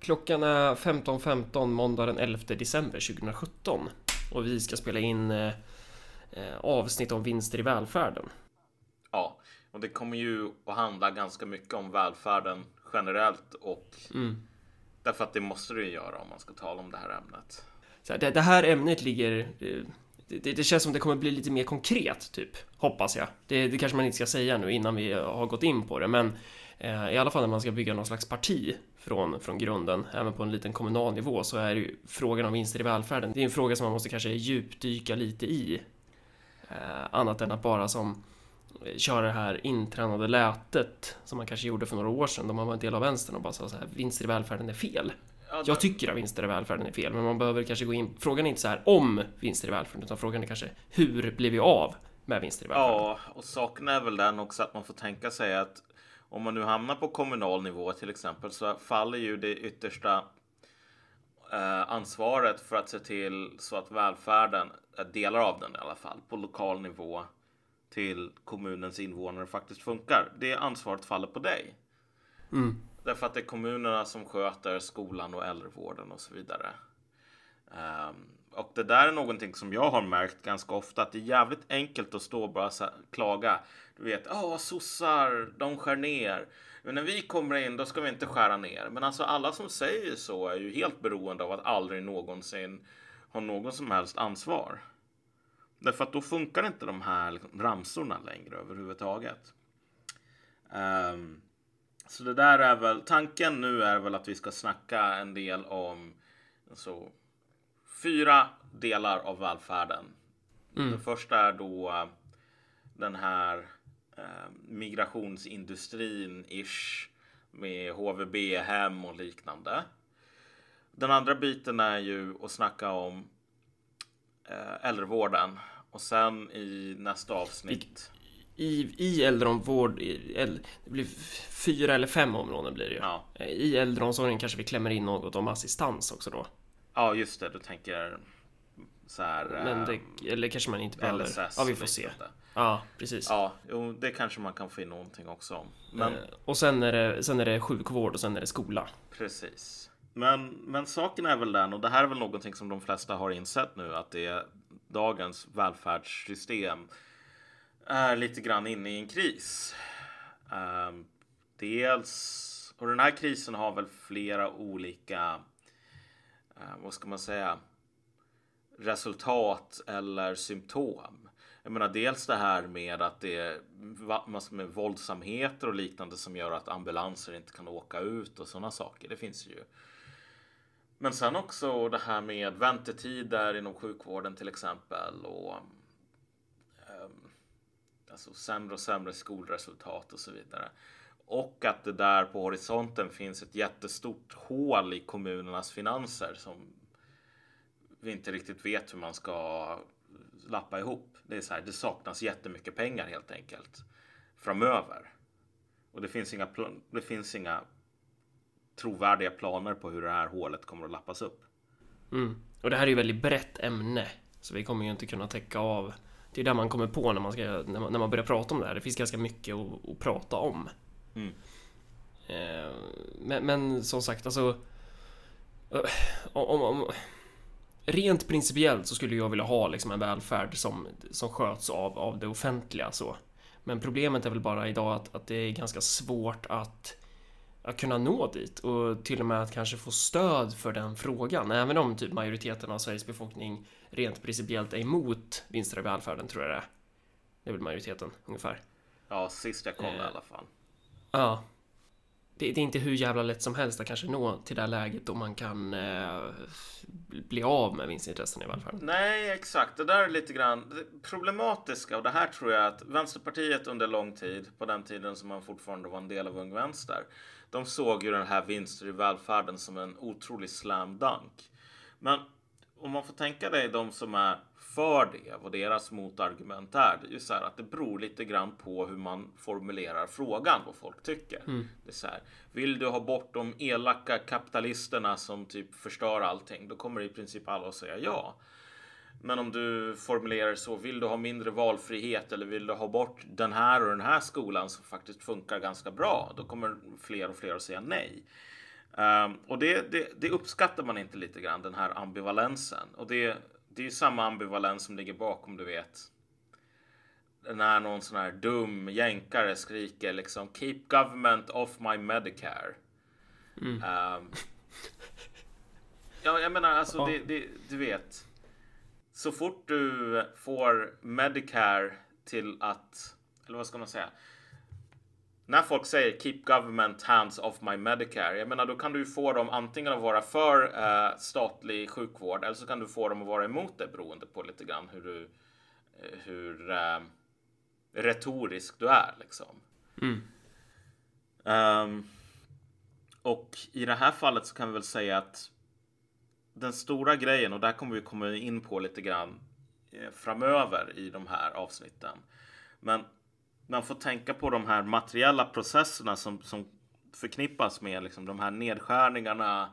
Klockan är 15.15 måndag den 11 december 2017 och vi ska spela in eh, eh, avsnitt om vinster i välfärden. Ja, och det kommer ju att handla ganska mycket om välfärden generellt och Mm. därför att det måste ju göra om man ska tala om det här ämnet. Så här, det, det här ämnet ligger... eh, Det, det, det känns som det kommer bli lite mer konkret, typ. Hoppas jag. Det, det kanske man inte ska säga nu innan vi har gått in på det, men eh, i alla fall när man ska bygga någon slags parti från, från grunden, även på en liten kommunal nivå, så är ju frågan om vinster i välfärden, det är en fråga som man måste kanske djupdyka lite i. Eh, annat än att bara som eh, köra det här intränade lätet som man kanske gjorde för några år sedan då man var en del av vänstern och bara sa så här vinster i välfärden är fel. Ja, Jag tycker att vinster i välfärden är fel, men man behöver kanske gå in... Frågan är inte så här om vinster i välfärden, utan frågan är kanske hur blir vi av med vinster i välfärden? Ja, och saken är väl den också att man får tänka sig att om man nu hamnar på kommunal nivå till exempel så faller ju det yttersta eh, ansvaret för att se till så att välfärden, eh, delar av den i alla fall, på lokal nivå till kommunens invånare faktiskt funkar. Det ansvaret faller på dig. Mm. Därför att det är kommunerna som sköter skolan och äldrevården och så vidare. Ehm, och det där är någonting som jag har märkt ganska ofta att det är jävligt enkelt att stå och bara klaga. Du vet, ja sossar, de skär ner. Men när vi kommer in, då ska vi inte skära ner. Men alltså alla som säger så är ju helt beroende av att aldrig någonsin ha någon som helst ansvar. Därför att då funkar inte de här ramsorna längre överhuvudtaget. Ehm, så det där är väl, tanken nu är väl att vi ska snacka en del om alltså, fyra delar av välfärden. Mm. Den första är då eh, den här eh, migrationsindustrin-ish med HVB-hem och liknande. Den andra biten är ju att snacka om eh, äldrevården och sen i nästa avsnitt. I, I äldreomvård... I, det blir fyra eller fem områden blir det ju. Ja, Eh, I äldreomsorgen kanske vi klämmer in något om assistans också då. ja just det, du tänker så här. Men det, eh, eller kanske man inte behöver. LSS Ja, vi får se. Ja, precis. Ja, jo, det kanske man kan få in någonting också om. Men Eh, Och sen är, det, sen är det sjukvård och sen är det skola. precis. Men, men saken är väl den, och det här är väl någonting som de flesta har insett nu, att det är dagens välfärdssystem är lite grann inne i en kris. Ehm, dels, och den här krisen har väl flera olika, eh, vad ska man säga, resultat eller symptom. Jag menar dels det här med att det är massor med våldsamheter och liknande som gör att ambulanser inte kan åka ut och sådana saker. Det finns ju. Men sen också det här med väntetider inom sjukvården till exempel och um, alltså sämre och sämre skolresultat och så vidare. Och att det där på horisonten finns ett jättestort hål i kommunernas finanser som vi inte riktigt vet hur man ska lappa ihop. Det är så här, det saknas jättemycket pengar helt enkelt framöver. Och det finns inga, det finns inga trovärdiga planer på hur det här hålet kommer att lappas upp. Mm. Och det här är ju väldigt brett ämne. Så vi kommer ju inte kunna täcka av. Det är det man kommer på när man, ska, när man, när man börjar prata om det här. Det finns ganska mycket att, att prata om. Mm. Eh, Men, men som sagt, alltså... Om, om, rent principiellt så skulle jag vilja ha liksom en välfärd som, som sköts av, av det offentliga. Så. Men problemet är väl bara idag att, att det är ganska svårt att, att kunna nå dit och till och med att kanske få stöd för den frågan. Även om typ majoriteten av Sveriges befolkning rent principiellt är emot vinster i välfärden, tror jag det är. Det är väl majoriteten, ungefär. Ja, sist jag kollade i Eh. alla fall. Ja. Det, det är inte hur jävla lätt som helst att kanske nå till det här läget då man kan eh, bli av med vinstintressen i välfärden. Nej, exakt. Det där är lite grann det problematiska och det här tror jag att Vänsterpartiet under lång tid, på den tiden som man fortfarande var en del av Ung Vänster, de såg ju den här vinster i välfärden som en otrolig slam dunk. Men om man får tänka dig de som är för det, vad deras motargument är, det är ju så här att det beror lite grann på hur man formulerar frågan, vad folk tycker. Det är så här, vill du ha bort de elaka kapitalisterna som typ förstör allting, då kommer i princip alla att säga ja. Men om du formulerar så, vill du ha mindre valfrihet eller vill du ha bort den här och den här skolan som faktiskt funkar ganska bra, då kommer fler och fler att säga nej. Um, och det, det, det, uppskattar man inte lite grann, den här ambivalensen. Och det, det är samma ambivalens som ligger bakom, du vet. När någon sån här dum jänkare skriker liksom Keep government off my Medicare. Mm. Um, ja, jag menar alltså, ja. det, det, du vet. Så fort du får Medicare till att, eller vad ska man säga? När folk säger keep government hands off my Medicare. Jag menar, då kan du få dem antingen att vara för eh, statlig sjukvård eller så kan du få dem att vara emot det beroende på lite grann hur du eh, hur eh, retorisk du är liksom. Mm. Um, och i det här fallet så kan vi väl säga att den stora grejen och där kommer vi komma in på lite grann eh, framöver i de här avsnitten. Men man får tänka på de här materiella processerna som, som förknippas med liksom, de här nedskärningarna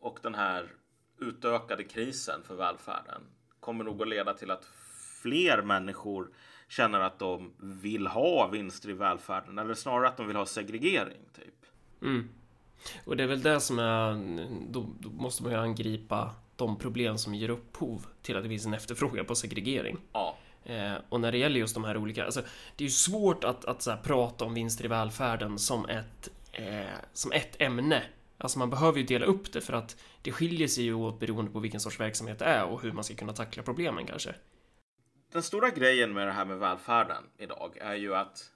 och den här utökade krisen för välfärden kommer nog att leda till att fler människor känner att de vill ha vinster i välfärden eller snarare att de vill ha segregering. typ. Mm. Och det är väl det som är, då, då, måste man ju angripa de problem som ger upphov till att det finns en efterfrågan på segregering. Ja. Eh, och när det gäller just de här olika, alltså, det är ju svårt att, att så här, prata om vinster i välfärden som ett, eh, som ett ämne. Alltså man behöver ju dela upp det för att det skiljer sig ju åt beroende på vilken sorts verksamhet det är och hur man ska kunna tackla problemen kanske. Den stora grejen med det här med välfärden idag är ju att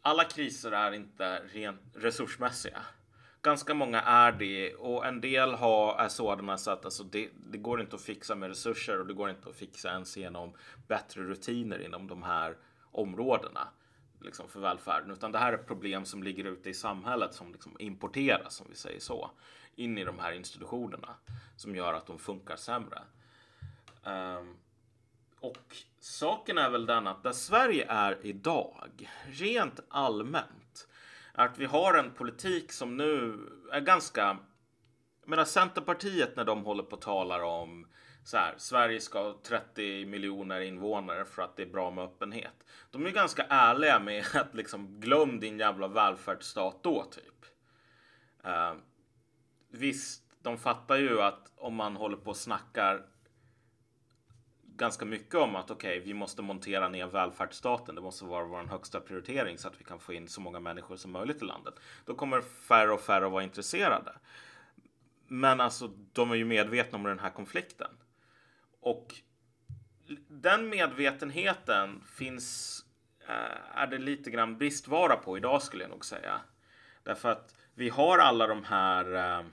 alla kriser är inte rent resursmässiga ganska många är det och en del har, är sådana så att alltså, det, det, går inte att fixa med resurser och det går inte att fixa ens genom bättre rutiner inom de här områdena liksom för välfärden, utan det här är problem som ligger ute i samhället som liksom importeras, om vi säger så, in i de här institutionerna som gör att de funkar sämre. Um, och saken är väl den att där Sverige är idag, rent allmänt, att vi har en politik som nu är ganska... Jag menar Centerpartiet när de håller på och talar om så här, Sverige ska ha 30 miljoner invånare för att det är bra med öppenhet. De är ganska ärliga med att liksom glöm din jävla välfärdsstat då typ. Uh, visst, de fattar ju att om man håller på och snackar ganska mycket om att okej, okay, vi måste montera ner välfärdsstaten. Det måste vara vår högsta prioritering så att vi kan få in så många människor som möjligt i landet. Då kommer färre och färre att vara intresserade. Men alltså, de är ju medvetna om den här konflikten. Och den medvetenheten finns, eh, är det lite grann bristvara på idag skulle jag nog säga. Därför att vi har alla de här eh,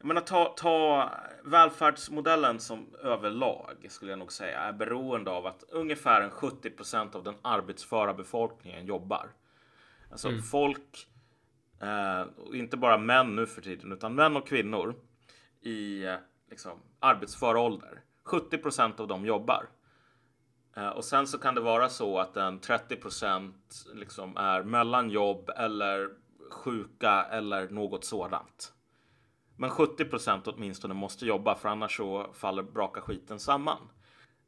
jag menar, ta, ta välfärdsmodellen som överlag skulle jag nog säga är beroende av att ungefär en 70% av den arbetsföra befolkningen jobbar. Alltså mm. folk, eh, inte bara män nu för tiden, utan män och kvinnor i eh, liksom, arbetsför ålder. 70% av dem jobbar. Eh, och sen så kan det vara så att en 30% liksom är mellan jobb eller sjuka eller något sådant. Men 70% åtminstone måste jobba för annars så faller braka skiten samman.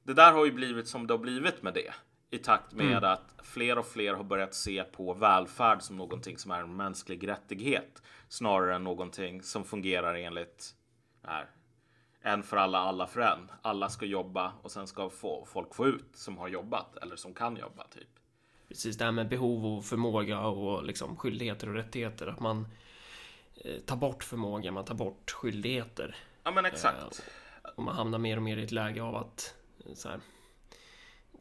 Det där har ju blivit som det har blivit med det i takt med mm. att fler och fler har börjat se på välfärd som någonting som är en mänsklig rättighet snarare än någonting som fungerar enligt här, en för alla, alla för en. Alla ska jobba och sen ska få, folk få ut som har jobbat eller som kan jobba typ. Precis det här med behov och förmåga och liksom skyldigheter och rättigheter. Att man Eh, ta bort förmåga, man tar bort skyldigheter. Ja men exakt. Eh, och man hamnar mer och mer i ett läge av att eh, så här,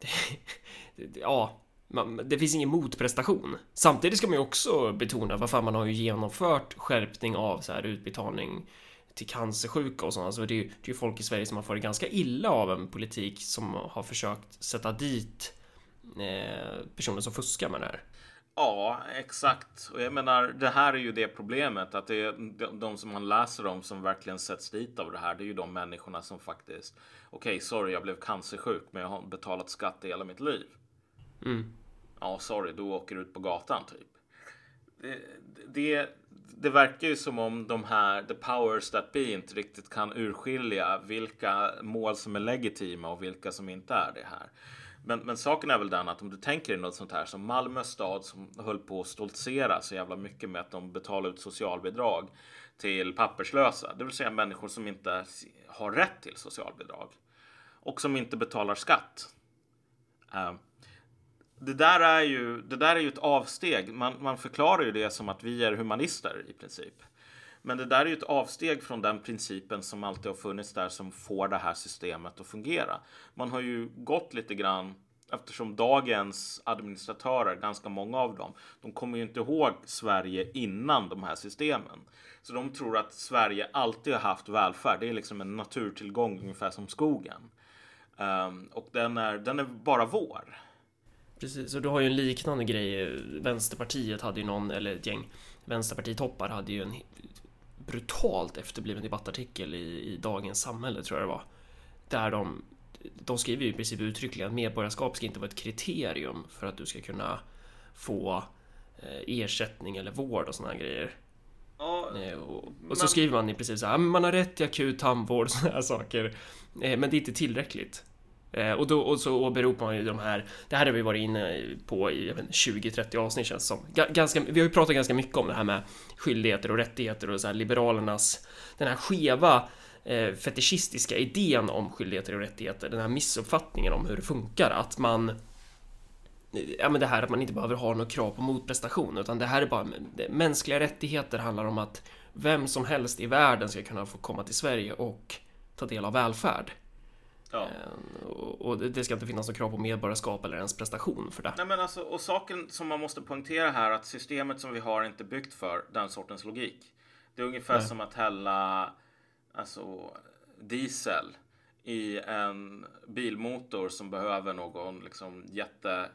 det, ja, man, det finns ingen motprestation. Samtidigt ska man ju också betona varför man har ju genomfört skärpning av så här utbetalning till cancersjuka och sånt. Alltså det är ju det är folk i Sverige som har farit ganska illa av en politik som har försökt sätta dit eh, personer som fuskar med det här. Ja, exakt. Och jag menar, det här är ju det problemet att det är de som man läser om som verkligen sätts dit av det här. Det är ju de människorna som faktiskt. Okej, okay, sorry, jag blev cancersjuk, men jag har betalat skatt i hela mitt liv. Mm. Ja, sorry, du åker ut på gatan typ. Det, det, det verkar ju som om de här the powers that be inte riktigt kan urskilja vilka mål som är legitima och vilka som inte är det här. Men, men saken är väl den att om du tänker dig något sånt här som Malmö stad som höll på att stoltsera så jävla mycket med att de betalar ut socialbidrag till papperslösa, det vill säga människor som inte har rätt till socialbidrag och som inte betalar skatt. Uh, det där är ju, det där är ju ett avsteg. Man, man förklarar ju det som att vi är humanister i princip. Men det där är ju ett avsteg från den principen som alltid har funnits där som får det här systemet att fungera. Man har ju gått lite grann eftersom dagens administratörer, ganska många av dem, de kommer ju inte ihåg Sverige innan de här systemen. Så de tror att Sverige alltid har haft välfärd. Det är liksom en naturtillgång ungefär som skogen. Um, och den är, den är bara vår. Precis, och du har ju en liknande grej. Vänsterpartiet hade ju någon, eller ett gäng Vänsterpartitoppar hade ju en brutalt efterbliven debattartikel i, i Dagens Samhälle, tror jag det var. Där de, de skriver ju i princip uttryckligen att medborgarskap ska inte vara ett kriterium för att du ska kunna få eh, ersättning eller vård och sådana grejer. Ja, eh, och, och men... så skriver man i princip så här, man har rätt till akut tandvård och sådana här saker. Eh, men det är inte tillräckligt. Eh, och, då, och så åberopar man ju de här, det här har vi varit inne på i 20-30 avsnitt känns som. Ganska, vi har ju pratat ganska mycket om det här med skyldigheter och rättigheter och så här liberalernas, den här skeva eh, fetischistiska idén om skyldigheter och rättigheter, den här missuppfattningen om hur det funkar, att man Ja men det här att man inte behöver ha något krav på motprestation utan det här är bara mänskliga rättigheter handlar om att vem som helst i världen ska kunna få komma till Sverige och ta del av välfärd. Ja. Eh, och det ska inte finnas något krav på medborgarskap eller ens prestation för det. Nej, men alltså, och saken som man måste poängtera här att systemet som vi har är inte byggt för den sortens logik. Det är ungefär Nej. som att hälla alltså, diesel i en bilmotor som behöver någon liksom jätte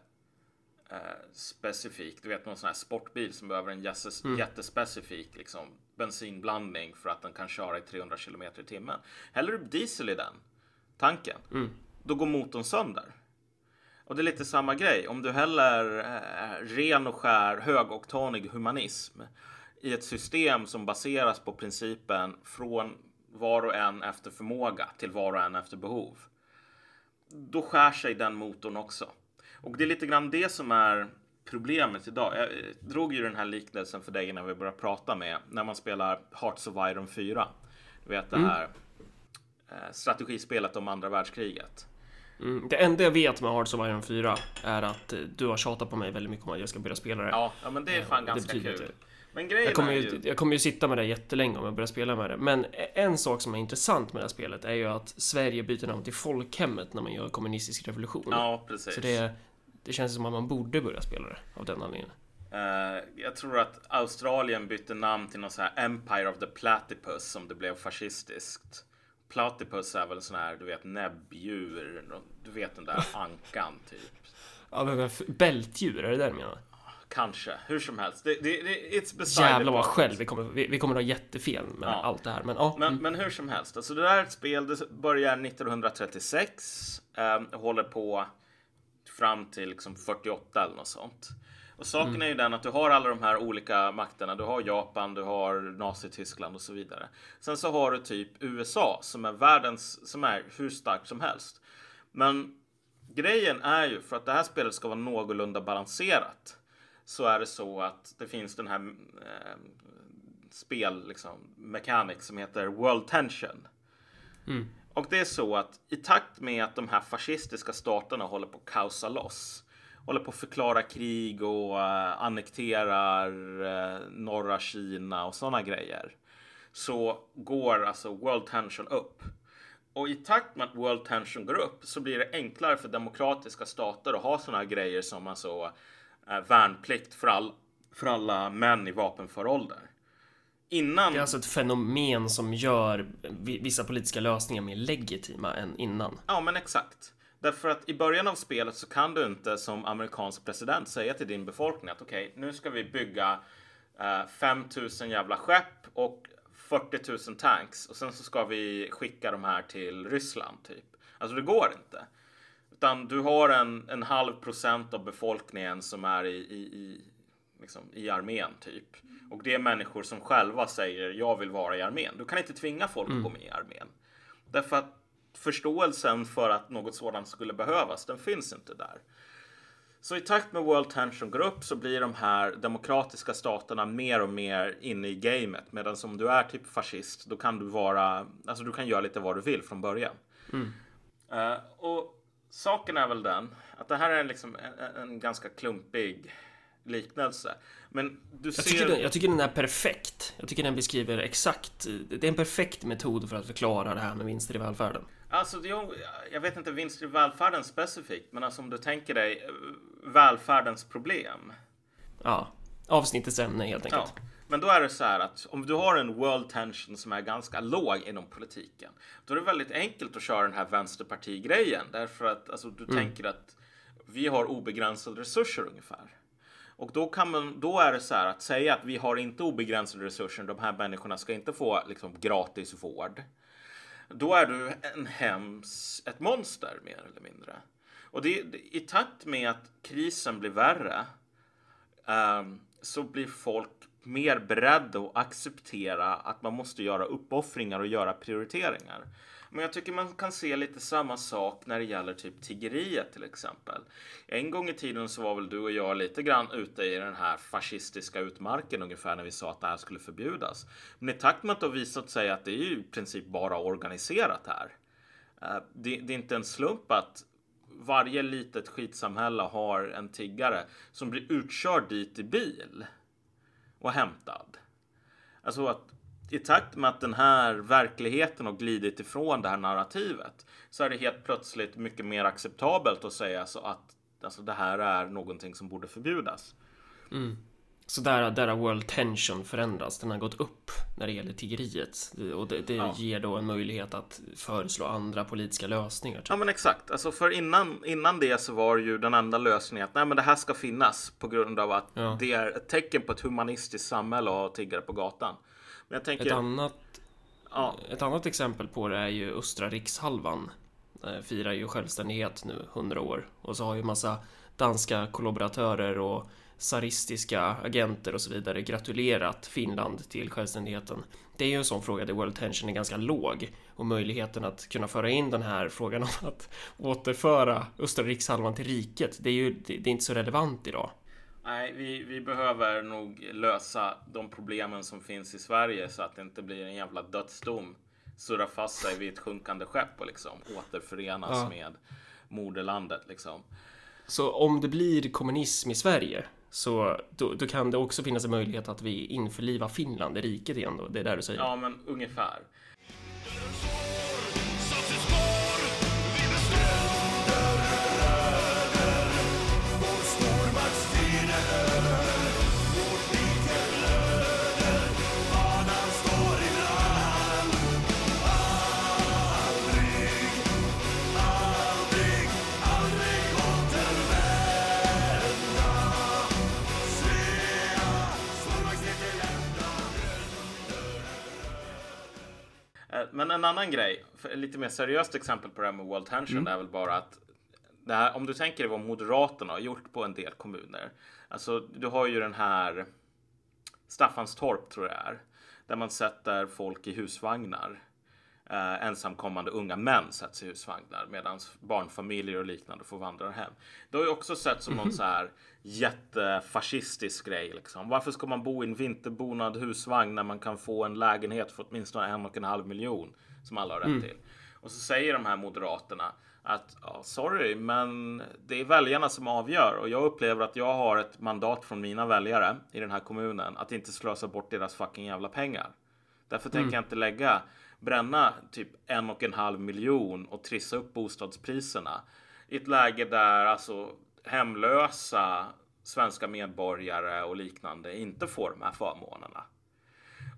eh, specifik, du vet någon sån här sportbil som behöver en jättes, mm. jättespecifik liksom, bensinblandning för att den kan köra i 300 km i timmen. Häller du diesel i den tanken, mm. då går motorn sönder. Och det är lite samma grej. Om du häller eh, ren och skär högoktanig humanism i ett system som baseras på principen från var och en efter förmåga till var och en efter behov. Då skär sig den motorn också. Och det är lite grann det som är problemet idag. Jag drog ju den här liknelsen för dig när vi började prata med när man spelar Hearts of Iron 4. Du vet det mm. här Eh, strategispelet om andra världskriget. Mm, det enda jag vet med Hearts of Iron 4 är att eh, du har tjatat på mig väldigt mycket om att jag ska börja spela det. Ja, ja men det är fan ja, ganska kul. Men grejen jag kommer, ju, ju... jag kommer ju sitta med det jättelänge om jag börjar spela med det. Men en sak som är intressant med det här spelet är ju att Sverige byter namn till folkhemmet när man gör kommunistisk revolution. Ja, precis. Så det, det känns som att man borde börja spela det av den anledningen. Uh, jag tror att Australien bytte namn till någon sån här Empire of the Platypus som det blev fascistiskt. Platypus är väl sån här, du vet, näbbdjur. Du vet den där ankan typ. Ja, men bältdjur, är det det du menar? Kanske, hur som helst. Det, det, det, it's beside Jävlar vad själv vi kommer, vi, vi kommer ha jättefel med ja. allt det här. Men, ja. men, mm. men hur som helst, alltså det där är ett spel, det börjar 1936. Eh, håller på fram till liksom 48 eller något sånt. Och saken mm. är ju den att du har alla de här olika makterna. Du har Japan, du har Nazityskland och så vidare. Sen så har du typ USA som är världens, som är hur starkt som helst. Men grejen är ju för att det här spelet ska vara någorlunda balanserat så är det så att det finns den här eh, spel, liksom, mechanic som heter World Tension. Mm. Och det är så att i takt med att de här fascistiska staterna håller på att kaosa loss håller på att förklara krig och uh, annekterar uh, norra Kina och sådana grejer. Så går alltså World Tension upp. Och i takt med att World Tension går upp så blir det enklare för demokratiska stater att ha sådana grejer som alltså uh, värnplikt för, all, för alla män i vapenför ålder. Innan... Det är alltså ett fenomen som gör vissa politiska lösningar mer legitima än innan. Ja, men exakt. Därför att i början av spelet så kan du inte som amerikansk president säga till din befolkning att okej, okay, nu ska vi bygga eh, 5000 jävla skepp och 40 000 tanks och sen så ska vi skicka de här till Ryssland typ. Alltså det går inte. Utan du har en, en halv procent av befolkningen som är i, i, i, liksom, i armén typ. Och det är människor som själva säger jag vill vara i armén. Du kan inte tvinga folk mm. att gå med i armén. Därför att förståelsen för att något sådant skulle behövas, den finns inte där. Så i takt med World Tension går upp så blir de här demokratiska staterna mer och mer inne i gamet. Medan om du är typ fascist, då kan du vara, alltså du kan göra lite vad du vill från början. Mm. Uh, och saken är väl den att det här är liksom en, en ganska klumpig liknelse. Men du ser... Jag tycker, den, jag tycker den är perfekt. Jag tycker den beskriver exakt. Det är en perfekt metod för att förklara det här med vinster i välfärden. Alltså, jag, jag vet inte vinster i välfärden specifikt, men alltså om du tänker dig eh, välfärdens problem. Ja, avsnittets ämne helt enkelt. Ja. Men då är det så här att om du har en world tension som är ganska låg inom politiken, då är det väldigt enkelt att köra den här vänsterpartigrejen därför att alltså, du mm. tänker att vi har obegränsade resurser ungefär. Och då, kan man, då är det så här att säga att vi har inte obegränsade resurser. De här människorna ska inte få liksom, gratis vård. Då är du en hems, ett monster mer eller mindre. Och det, i takt med att krisen blir värre um, så blir folk mer beredda att acceptera att man måste göra uppoffringar och göra prioriteringar. Men jag tycker man kan se lite samma sak när det gäller typ tiggeriet till exempel. En gång i tiden så var väl du och jag lite grann ute i den här fascistiska utmarken ungefär när vi sa att det här skulle förbjudas. Men i takt med att det har visat sig att det är ju i princip bara organiserat här. Eh, det, det är inte en slump att varje litet skitsamhälle har en tiggare som blir utkörd dit i bil och hämtad. Alltså att i takt med att den här verkligheten har glidit ifrån det här narrativet så är det helt plötsligt mycket mer acceptabelt att säga så att alltså, det här är någonting som borde förbjudas. Mm. Så där, där har World Tension förändrats. Den har gått upp när det gäller tiggeriet och det, det ja. ger då en möjlighet att föreslå andra politiska lösningar. Typ. Ja, men exakt. Alltså för innan, innan det så var ju den enda lösningen att nej, men det här ska finnas på grund av att ja. det är ett tecken på ett humanistiskt samhälle att ha tiggare på gatan. Men jag tänker... Ett annat, ja. ett annat exempel på det är ju östra rikshalvan. Eh, firar ju självständighet nu, 100 år. Och så har ju massa danska kollaboratörer och tsaristiska agenter och så vidare gratulerat Finland till självständigheten. Det är ju en sån fråga där World Tension är ganska låg och möjligheten att kunna föra in den här frågan om att återföra östra rikshalvan till riket, det är ju det är inte så relevant idag. Nej, vi, vi behöver nog lösa de problemen som finns i Sverige så att det inte blir en jävla dödsdom. Surra fast sig vid ett sjunkande skepp och liksom återförenas ja. med moderlandet liksom. Så om det blir kommunism i Sverige så då, då, kan det också finnas en möjlighet att vi införlivar Finland i riket igen då? Det är där du säger? Ja, men ungefär. Men en annan grej, lite mer seriöst exempel på det här med World Tension, mm. är väl bara att här, om du tänker dig vad Moderaterna har gjort på en del kommuner. Alltså, du har ju den här Staffanstorp tror jag är, där man sätter folk i husvagnar. Eh, ensamkommande unga män sätts i husvagnar medan barnfamiljer och liknande får vandra hem. Det har ju också sett som någon så här jättefascistisk grej. Liksom. Varför ska man bo i en vinterbonad husvagn när man kan få en lägenhet för åtminstone en och en halv miljon som alla har rätt mm. till? Och så säger de här moderaterna att ja, sorry, men det är väljarna som avgör och jag upplever att jag har ett mandat från mina väljare i den här kommunen att inte slösa bort deras fucking jävla pengar. Därför mm. tänker jag inte lägga bränna typ en och en halv miljon och trissa upp bostadspriserna i ett läge där alltså hemlösa svenska medborgare och liknande inte får de här förmånerna.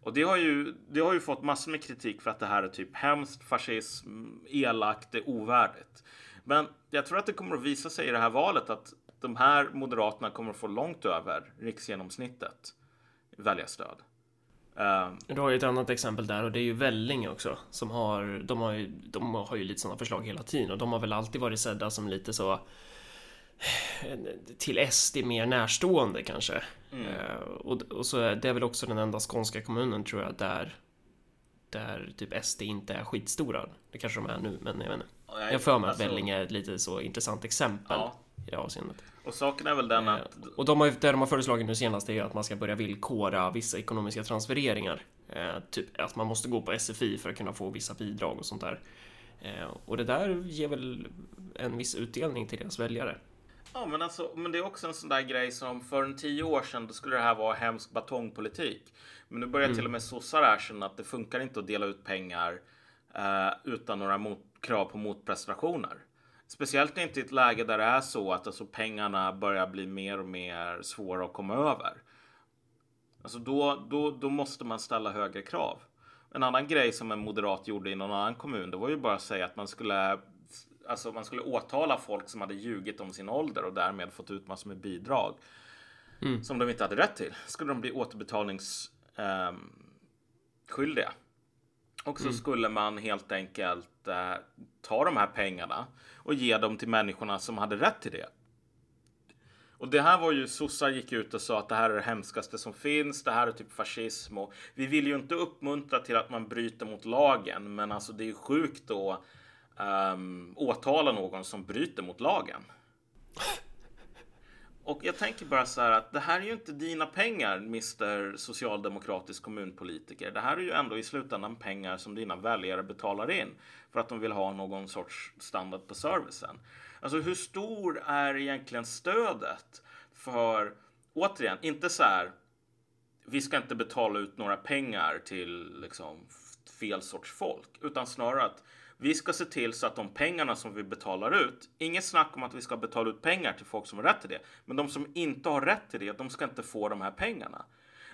Och det har ju, det har ju fått massor med kritik för att det här är typ hemskt, fascism, elakt, det är ovärdigt. Men jag tror att det kommer att visa sig i det här valet att de här moderaterna kommer att få långt över riksgenomsnittet väljarstöd. Uh, du har ju ett annat exempel där och det är ju Vellinge också som har, de har ju, de har ju lite sådana förslag hela tiden och de har väl alltid varit sedda som lite så till SD mer närstående kanske. Mm. Uh, och, och så är det väl också den enda skånska kommunen tror jag där där typ SD inte är skitstora. Det kanske de är nu, men jag vet inte. Jag har för mig att alltså- Vellinge är ett lite så intressant exempel Ja. i det avseendet. Och saken är väl den Eh, att Och de har, det de har föreslagit nu senast är att man ska börja villkora vissa ekonomiska transfereringar. Eh, typ att man måste gå på SFI för att kunna få vissa bidrag och sånt där. Eh, och det där ger väl en viss utdelning till deras väljare. Ja, men, alltså, men det är också en sån där grej som för en tio år sedan då skulle det här vara hemsk batongpolitik. Men nu börjar till och med sossar erkänna att det funkar inte att dela ut pengar eh, utan några mot, krav på motprestationer. Speciellt inte i ett läge där det är så att alltså, pengarna börjar bli mer och mer svåra att komma över. Alltså då, då, då måste man ställa högre krav. En annan grej som en moderat gjorde i någon annan kommun, det var ju bara att säga att man skulle Alltså man skulle åtala folk som hade ljugit om sin ålder och därmed fått ut massor med bidrag. Som de inte hade rätt till. Skulle de bli återbetalningsskyldiga. skyldiga. Och så skulle man helt enkelt eh, ta de här pengarna och ge dem till människorna som hade rätt till det. Och det här var ju, sossar gick ut och sa att det här är det hemskaste som finns. Det här är typ fascism och vi vill ju inte uppmuntra till att man bryter mot lagen. Men alltså det är ju sjukt då um, åtala någon som bryter mot lagen. Och jag tänker bara så här att det här är ju inte dina pengar, Mr Socialdemokratisk kommunpolitiker. Det här är ju ändå i slutändan pengar som dina väljare betalar in för att de vill ha någon sorts standard på servicen. Alltså hur stor är egentligen stödet för, återigen, inte så här vi ska inte betala ut några pengar till liksom fel sorts folk, utan snarare att vi ska se till så att de pengarna som vi betalar ut, inget snack om att vi ska betala ut pengar till folk som har rätt till det, men de som inte har rätt till det, de ska inte få de här pengarna.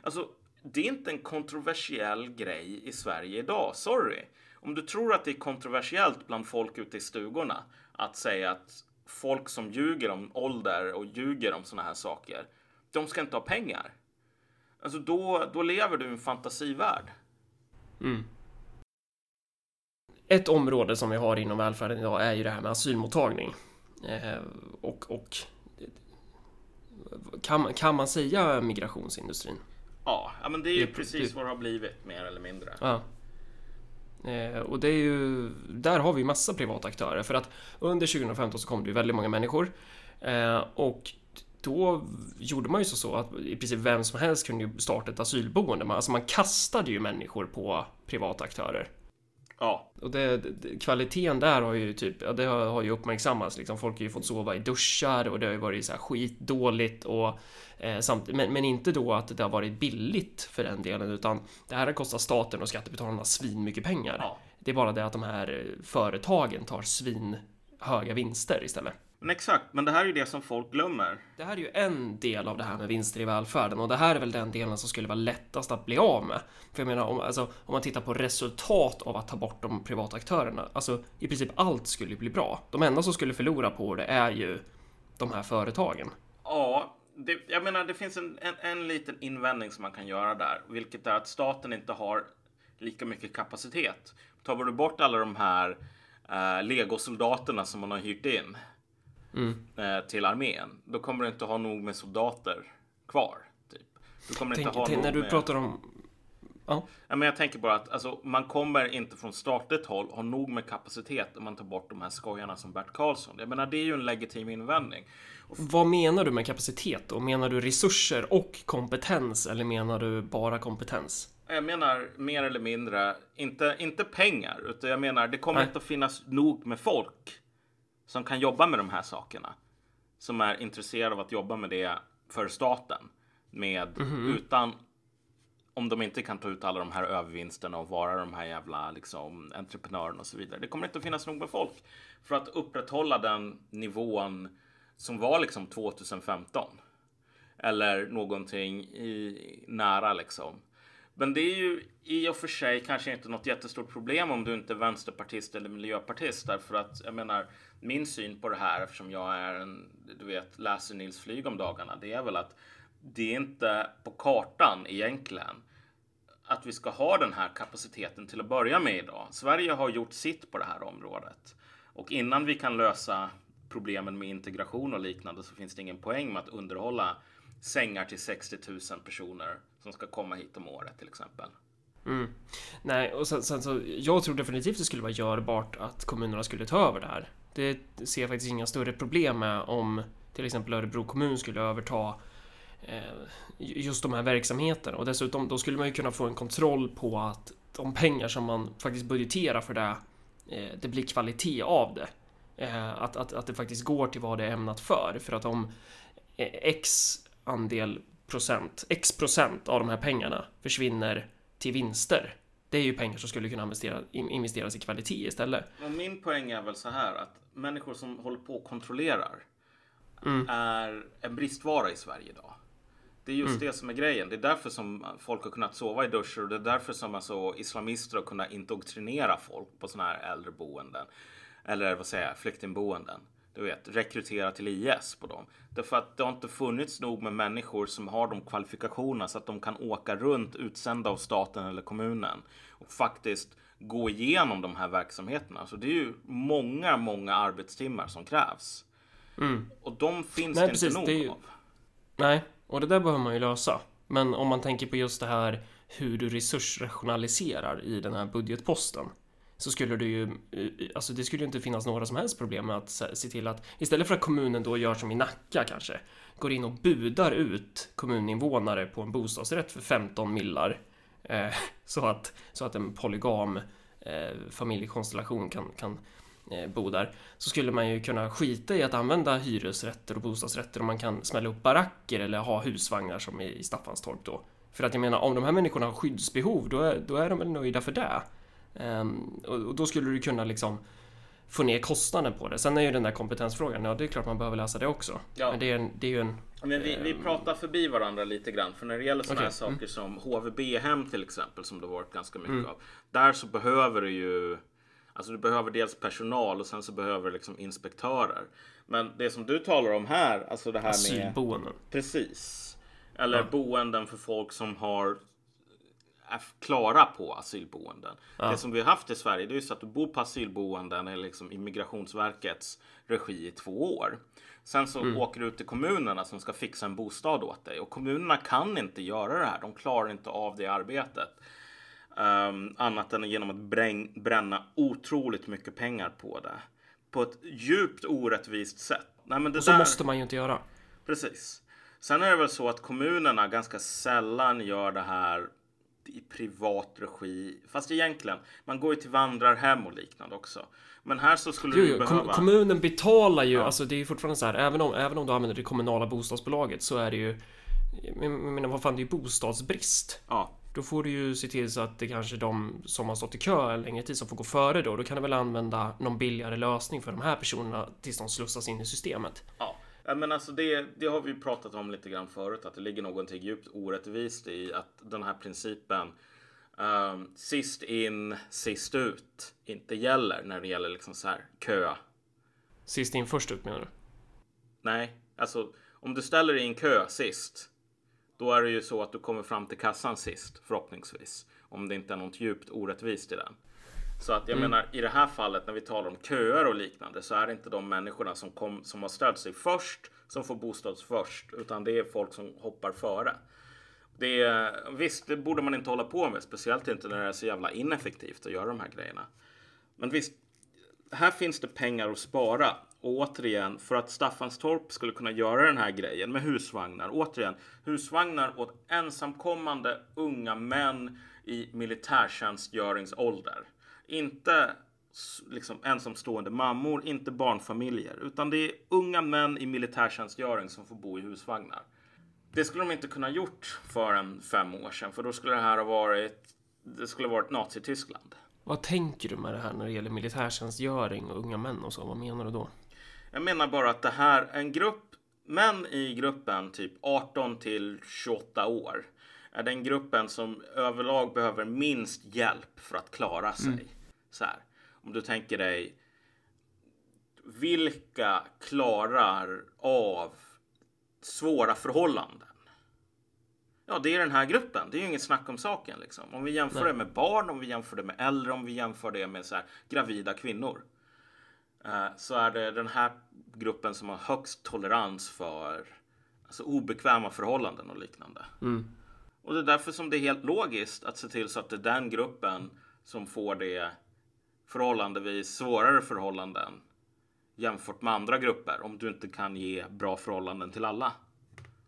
Alltså, det är inte en kontroversiell grej i Sverige idag, sorry. Om du tror att det är kontroversiellt bland folk ute i stugorna att säga att folk som ljuger om ålder och ljuger om sådana här saker, de ska inte ha pengar. Alltså då, då lever du i en fantasivärld. Mm. Ett område som vi har inom välfärden idag är ju det här med asylmottagning. Eh, och och kan, kan man säga migrationsindustrin? Ja, men det är ju Det- precis det- vad det har blivit mer eller mindre. Ja. Eh, och det är ju, där har vi massa privata aktörer för att under 2015 så kom det ju väldigt många människor eh, och då gjorde man ju så, så att i princip vem som helst kunde ju starta ett asylboende. Alltså man kastade ju människor på privata aktörer. Ja, Och det, det, kvaliteten där har ju typ, ja, det har, har ju uppmärksammats liksom. Folk har ju fått sova i duschar och det har ju varit så här skitdåligt och eh, samt, men, men inte då att det har varit billigt för den delen utan det här har kostat staten och skattebetalarna svin mycket pengar. ja. Det är bara det att de här eh, företagen tar svin höga vinster istället. Men exakt, men det här är ju det som folk glömmer. Det här är ju en del av det här med vinster i välfärden och det här är väl den delen som skulle vara lättast att bli av med. För jag menar, om, alltså, om man tittar på resultat av att ta bort de privata aktörerna, alltså i princip allt skulle ju bli bra. De enda som skulle förlora på det är ju de här företagen. Ja, det, jag menar det finns en, en, en liten invändning som man kan göra där, vilket är att staten inte har lika mycket kapacitet. Tar du bort alla de här eh, legosoldaterna som man har hyrt in eh, till armén, då kommer du inte ha nog med soldater kvar. Typ. Du kommer Tänk, inte ha tänk, nog när du med... pratar om... Ja, Ja, men jag tänker bara att alltså, man kommer inte från statligt håll ha nog med kapacitet om man tar bort de här skojarna som Bert Karlsson. Jag menar, det är ju en legitim invändning. vad menar du med kapacitet då? Menar du resurser och kompetens eller menar du bara kompetens? Jag menar mer eller mindre, inte, inte pengar, utan jag menar det kommer Nej. inte att finnas nog med folk som kan jobba med de här sakerna. Som är intresserade av att jobba med det för staten. Med, utan, om de inte kan ta ut alla de här övervinsterna och vara de här jävla liksom, entreprenörerna och så vidare. Det kommer inte att finnas nog med folk för att upprätthålla den nivån som var liksom 2015. Eller någonting i, nära liksom. Men det är ju i och för sig kanske inte något jättestort problem om du inte är vänsterpartist eller miljöpartist. Därför att jag menar, min syn på det här eftersom jag är en, du vet, läser Nils Flyg om dagarna. Det är väl att det är inte på kartan egentligen att vi ska ha den här kapaciteten till att börja med idag. Sverige har gjort sitt på det här området. Och innan vi kan lösa problemen med integration och liknande så finns det ingen poäng med att underhålla sängar till 60 000 personer som ska komma hit om året till exempel. Mm. Nej, och sen, sen, så jag tror definitivt det skulle vara görbart att kommunerna skulle ta över det här. Det ser jag faktiskt inga större problem med om till exempel Örebro kommun skulle överta eh, just de här verksamheterna och dessutom då skulle man ju kunna få en kontroll på att de pengar som man faktiskt budgeterar för det, eh, det blir kvalitet av det. Eh, att, att, att det faktiskt går till vad det är ämnat för. För att om eh, X andel procent, X procent av de här pengarna försvinner till vinster. Det är ju pengar som skulle kunna investera, investeras i kvalitet istället. Men min poäng är väl så här att människor som håller på och kontrollerar mm. är en bristvara i Sverige idag. Det är just mm. det som är grejen. Det är därför som folk har kunnat sova i duschar och det är därför som alltså islamister har kunnat indoktrinera folk på sådana här äldreboenden. Eller vad säger jag, flyktingboenden. Du vet, rekrytera till IS på dem. Därför att det har inte funnits nog med människor som har de kvalifikationerna så att de kan åka runt utsända av staten eller kommunen och faktiskt gå igenom de här verksamheterna. Så det är ju många, många arbetstimmar som krävs. Mm. Och de finns Nej, det precis, inte nog det ju... av. Nej, och det där behöver man ju lösa. Men om man tänker på just det här hur du resursrationaliserar i den här budgetposten så skulle det ju, eh, alltså det skulle ju inte finnas några som helst problem med att se till att istället för att kommunen då gör som i Nacka kanske, går in och budar ut kommuninvånare på en bostadsrätt för 15 millar eh, så, att, så att en polygam eh, familjekonstellation kan, kan eh, bo där så skulle man ju kunna skita i att använda hyresrätter och bostadsrätter och man kan smälla upp baracker eller ha husvagnar som i Staffanstorp då. För att jag menar, om de här människorna har skyddsbehov, då är, då är de väl nöjda för det. Um, och, då skulle du kunna liksom få ner kostnaden på det. Sen är ju den där kompetensfrågan, ja det är klart man behöver läsa det också. Ja. Men det är, det är ju en... Men vi, vi ehm, pratar förbi varandra lite grann. För när det gäller sådana okay. här saker mm. som HVB-hem till exempel, som det varit ganska mycket mm. av. Där så behöver du ju Alltså du behöver dels personal och sen så behöver du liksom inspektörer. Men det som du talar om här, alltså det här med... Asylboenden. Precis. Eller ja. boenden för folk som har är klara på asylboenden. Ja. Det som vi har haft i Sverige det är ju så att du bor på asylboenden eller liksom i Migrationsverkets regi i två år. Sen så mm. åker du ut till kommunerna som ska fixa en bostad åt dig och kommunerna kan inte göra det här. De klarar inte av det arbetet. Um, annat än genom att brän bränna otroligt mycket pengar på det. På ett djupt orättvist sätt. Nej, men det och så där... måste man ju inte göra. Precis. Sen är det väl så att kommunerna ganska sällan gör det här i privat regi. Fast egentligen, man går ju till vandrarhem och liknande också. Men här så skulle jo, du behöva... Kom, kommunen betalar ju, ja. alltså det är ju fortfarande så här, även om, även om du använder det kommunala bostadsbolaget så är det ju... Jag menar, vad fan, det är ju bostadsbrist. Ja. Då får du ju se till så att det kanske är de som har stått i kö en längre tid som får gå före då. Då kan du väl använda någon billigare lösning för de här personerna tills de slussas in i systemet. Ja. Men alltså det, det har vi pratat om lite grann förut, att det ligger någonting djupt orättvist i att den här principen um, sist in, sist ut inte gäller när det gäller liksom så här kö. Sist in, först ut menar du? Nej, alltså om du ställer dig i en kö sist, då är det ju så att du kommer fram till kassan sist förhoppningsvis. Om det inte är något djupt orättvist i den. Så att jag mm. menar i det här fallet när vi talar om köer och liknande så är det inte de människorna som, kom, som har ställt sig först som får bostad först utan det är folk som hoppar före. Det är, visst, det borde man inte hålla på med, speciellt inte när det är så jävla ineffektivt att göra de här grejerna. Men visst, här finns det pengar att spara. Och återigen, för att Staffanstorp skulle kunna göra den här grejen med husvagnar. Återigen, husvagnar åt ensamkommande unga män i militärtjänstgöringsålder. Inte liksom ensamstående mammor, inte barnfamiljer, utan det är unga män i militärtjänstgöring som får bo i husvagnar. Det skulle de inte kunna gjort för en fem år sedan, för då skulle det här ha varit, det skulle ha varit Nazityskland. Vad tänker du med det här när det gäller militärtjänstgöring och unga män och så? Vad menar du då? Jag menar bara att det här, en grupp män i gruppen typ 18 till 28 år är den gruppen som överlag behöver minst hjälp för att klara sig. Mm. Så här, om du tänker dig vilka klarar av svåra förhållanden? Ja, det är den här gruppen. Det är ju inget snack om saken. Liksom. Om vi jämför Nej. det med barn, om vi jämför det med äldre, om vi jämför det med så här, gravida kvinnor. Eh, så är det den här gruppen som har högst tolerans för alltså, obekväma förhållanden och liknande. Mm. Och det är därför som det är helt logiskt att se till så att det är den gruppen som får det förhållandevis svårare förhållanden jämfört med andra grupper om du inte kan ge bra förhållanden till alla.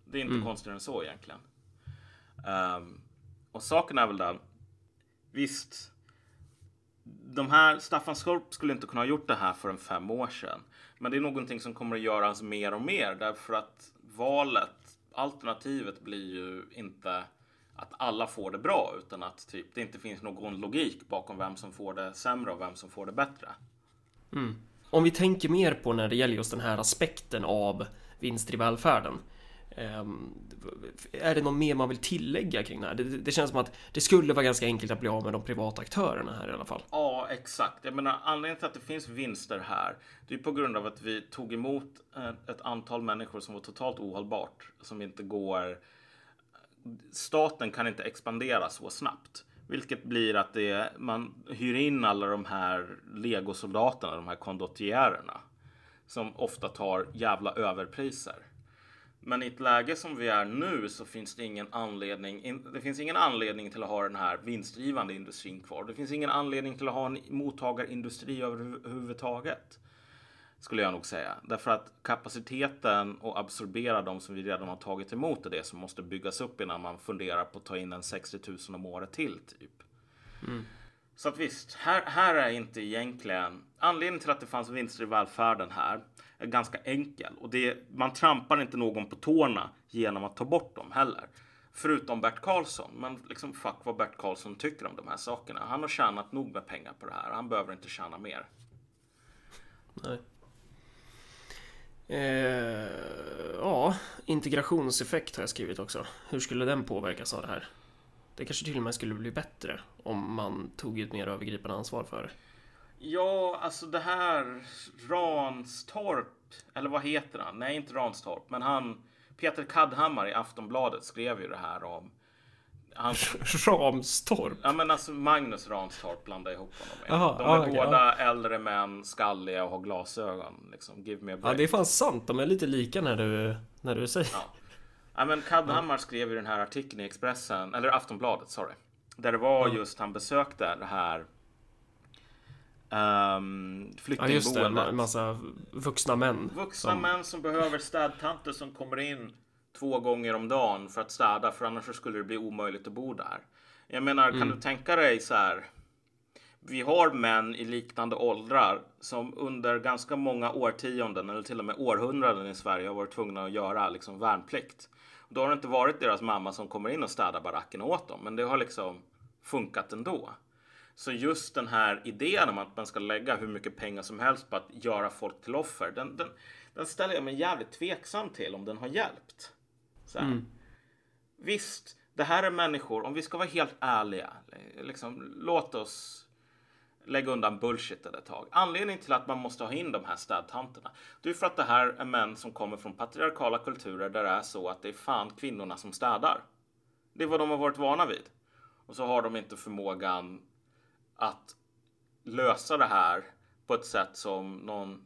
Det är inte mm. konstigare än så egentligen. Um, och saken är väl den. Visst, de här Staffan Skorp skulle inte kunna ha gjort det här för en fem år sedan. Men det är någonting som kommer att göras mer och mer därför att valet, alternativet blir ju inte att alla får det bra utan att typ, det inte finns någon logik bakom vem som får det sämre och vem som får det bättre. Mm. Om vi tänker mer på när det gäller just den här aspekten av vinster i välfärden. Ehm, är det något mer man vill tillägga kring det här? Det, det, känns som att det skulle vara ganska enkelt att bli av med de privata aktörerna här i alla fall. Ja, exakt. Jag menar anledningen till att det finns vinster här. Det är på grund av att vi tog emot ett antal människor som var totalt ohållbart. Som inte går. Staten kan inte expandera så snabbt. Vilket blir att det, man hyr in alla de här legosoldaterna, de här kondottiererna. Som ofta tar jävla överpriser. Men i ett läge som vi är nu så finns det ingen anledning. Det finns ingen anledning till att ha den här vinstdrivande industrin kvar. Det finns ingen anledning till att ha en mottagarindustri överhuvudtaget. Skulle jag nog säga. Därför att kapaciteten och absorbera de som vi redan har tagit emot är det som måste byggas upp innan man funderar på att ta in en 60 000 om året till typ. Mm. Så att visst, här, här är inte egentligen anledningen till att det fanns vinster i välfärden här är ganska enkel och det, man trampar inte någon på tårna genom att ta bort dem heller. Förutom Bert Karlsson. Men liksom fuck vad Bert Karlsson tycker om de här sakerna. Han har tjänat nog med pengar på det här. Han behöver inte tjäna mer. Nej. Eh, ja, integrationseffekt har jag skrivit också. Hur skulle den påverkas av det här? Det kanske till och med skulle bli bättre om man tog ett mer övergripande ansvar för det. Ja, alltså det här Ranstorp, eller vad heter han? Nej, inte Ranstorp, men han Peter Kadhammar i Aftonbladet skrev ju det här om han, Ramstorp? Ja men alltså Magnus Ranstorp blandade ihop honom med. Aha, de är okay, båda ja. äldre män, skalliga och har glasögon. Liksom, give me a break. Ja det är fan sant, de är lite lika när du, när du säger. Ja. ja men Kadhammar ja. skrev ju den här artikeln i Expressen, eller Aftonbladet, sorry. Där det var just han besökte det här Um, ja just det, en massa vuxna män. Vuxna som... män som behöver städtanter som kommer in två gånger om dagen för att städa för annars skulle det bli omöjligt att bo där. Jag menar, mm. kan du tänka dig så här? Vi har män i liknande åldrar som under ganska många årtionden eller till och med århundraden i Sverige har varit tvungna att göra liksom värnplikt. Då har det inte varit deras mamma som kommer in och städar baracken åt dem, men det har liksom funkat ändå. Så just den här idén om att man ska lägga hur mycket pengar som helst på att göra folk till offer, den, den, den ställer jag mig jävligt tveksam till om den har hjälpt. Så mm. Visst, det här är människor, om vi ska vara helt ärliga, liksom, låt oss lägga undan bullshit ett tag. Anledningen till att man måste ha in de här städtanterna, det är för att det här är män som kommer från patriarkala kulturer där det är så att det är fan kvinnorna som städar. Det är vad de har varit vana vid. Och så har de inte förmågan att lösa det här på ett sätt som någon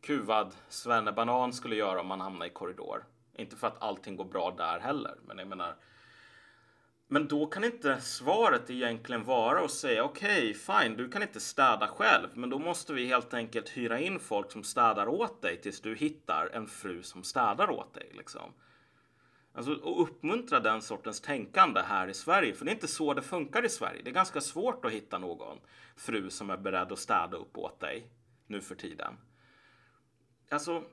kuvad svennebanan skulle göra om man hamnar i korridor. Inte för att allting går bra där heller, men jag menar. Men då kan inte svaret egentligen vara att säga okej, okay, fine, du kan inte städa själv, men då måste vi helt enkelt hyra in folk som städar åt dig tills du hittar en fru som städar åt dig. Liksom. Alltså och uppmuntra den sortens tänkande här i Sverige. För det är inte så det funkar i Sverige. Det är ganska svårt att hitta någon fru som är beredd att städa upp åt dig nu för tiden. Alltså,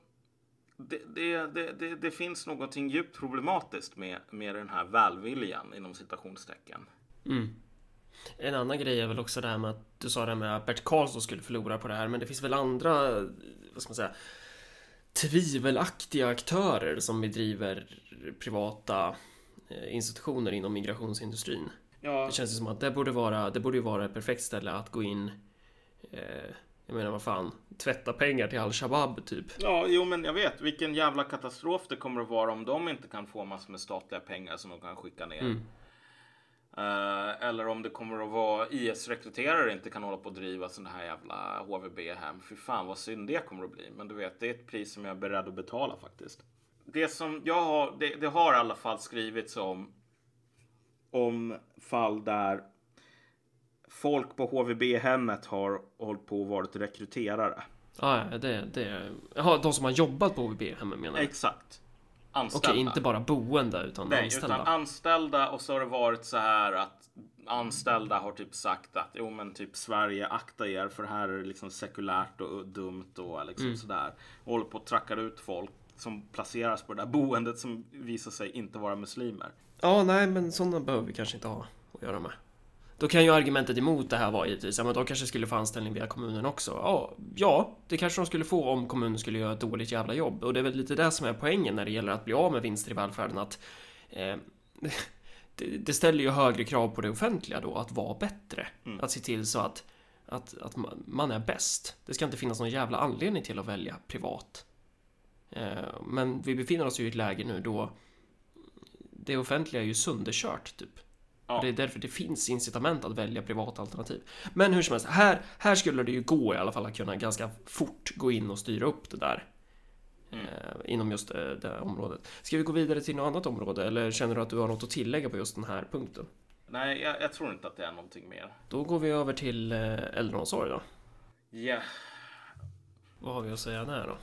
det, det, det, det, finns någonting djupt problematiskt med, med den här välviljan inom citationstecken. Mm. En annan grej är väl också det här med att du sa det med att Bert Karlsson skulle förlora på det här, men det finns väl andra, vad ska man säga, tvivelaktiga aktörer som bedriver privata eh, institutioner inom migrationsindustrin. Ja. Det känns som att det borde vara, det borde vara ett perfekt ställe att gå in eh, jag menar vad fan, tvätta pengar till Al-Shabaab typ. Ja, jo men jag vet vilken jävla katastrof det kommer att vara om de inte kan få massor med statliga pengar som de kan skicka ner. Mm. Uh, eller om det kommer att vara IS-rekryterare inte kan hålla på att driva sådana här jävla HVB hem. Fy fan vad synd det kommer att bli. Men du vet, det är ett pris som jag är beredd att betala faktiskt. Det som jag har, det, det har i alla fall skrivits om om fall där folk på HVB-hemmet har hållit på och varit rekryterare. Ja, det, det... Jaha, de som har jobbat på HVB-hemmen menar du? Exakt. Anställda. Okej, inte bara boende utan Nej, anställda. utan anställda och så har det varit så här att anställda har typ sagt att jo men typ Sverige akta er för här är det liksom sekulärt och dumt och liksom Mm. sådär. Och håller på att trackar ut folk som placeras på det där boendet som visar sig inte vara muslimer. Ja, nej, men sådana behöver vi kanske inte ha att göra med. Då kan ju argumentet emot det här vara givetvis, ja men de kanske skulle få anställning via kommunen också. Ja, ja, det kanske de skulle få om kommunen skulle göra ett dåligt jävla jobb. Och det är väl lite det som är poängen när det gäller att bli av med vinster i välfärden, att eh, det, det ställer ju högre krav på det offentliga då att vara bättre. Att se till så att, att, att man- man är bäst. Det ska inte finnas någon jävla anledning till att välja privat. Eh, men vi befinner oss ju i ett läge nu då det offentliga är ju sönderkört typ. Ja. Och det är därför det finns incitament att välja privata alternativ. Men hur som helst, här, här skulle det ju gå i alla fall att kunna ganska fort gå in och styra upp det där. Eh, inom just eh, det här området. Ska vi gå vidare till något annat område eller känner du att du har något att tillägga på just den här punkten? Nej, jag, jag tror inte att det är någonting mer. Då går vi över till eh, äldreomsorg då. Ja. Vad har vi att säga där då?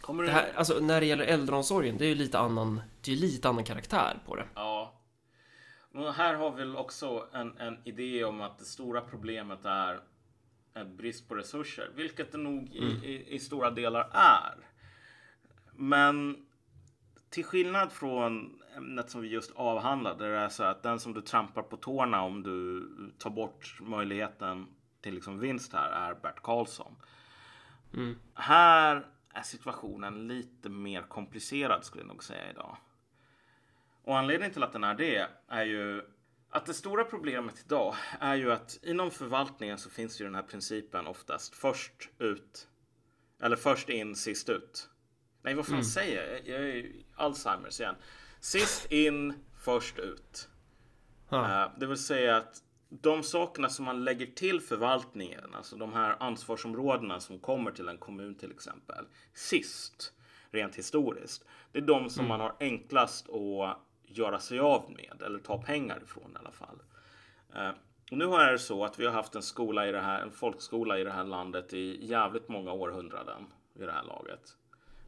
Kommer Det du... här, alltså när det gäller äldreomsorgen, det är ju lite annan, det är lite annan karaktär på det. Ja. Men här har vi också en, en idé om att det stora problemet är brist på resurser, vilket det nog i, i, i stora delar är. Men till skillnad från ämnet som vi just avhandlade, där det är så att den som du trampar på tårna om du tar bort möjligheten till liksom vinst här är Bert Karlsson. Här är situationen lite mer komplicerad skulle jag nog säga idag. Och anledningen till att den är det är ju att det stora problemet idag är ju att inom förvaltningen så finns ju den här principen oftast först ut eller först in, sist ut. Nej, vad fan säger jag? Jag är ju Alzheimers igen. Sist in, först ut. Ja. Eh, Det vill säga att de sakerna som man lägger till förvaltningen, alltså de här ansvarsområdena som kommer till en kommun till exempel, sist, rent historiskt, det är de som man har enklast att göra sig av med eller ta pengar ifrån i alla fall. Eh, och nu är det så att vi har haft en skola i det här, en folkskola i det här landet i jävligt många århundraden vid det här laget.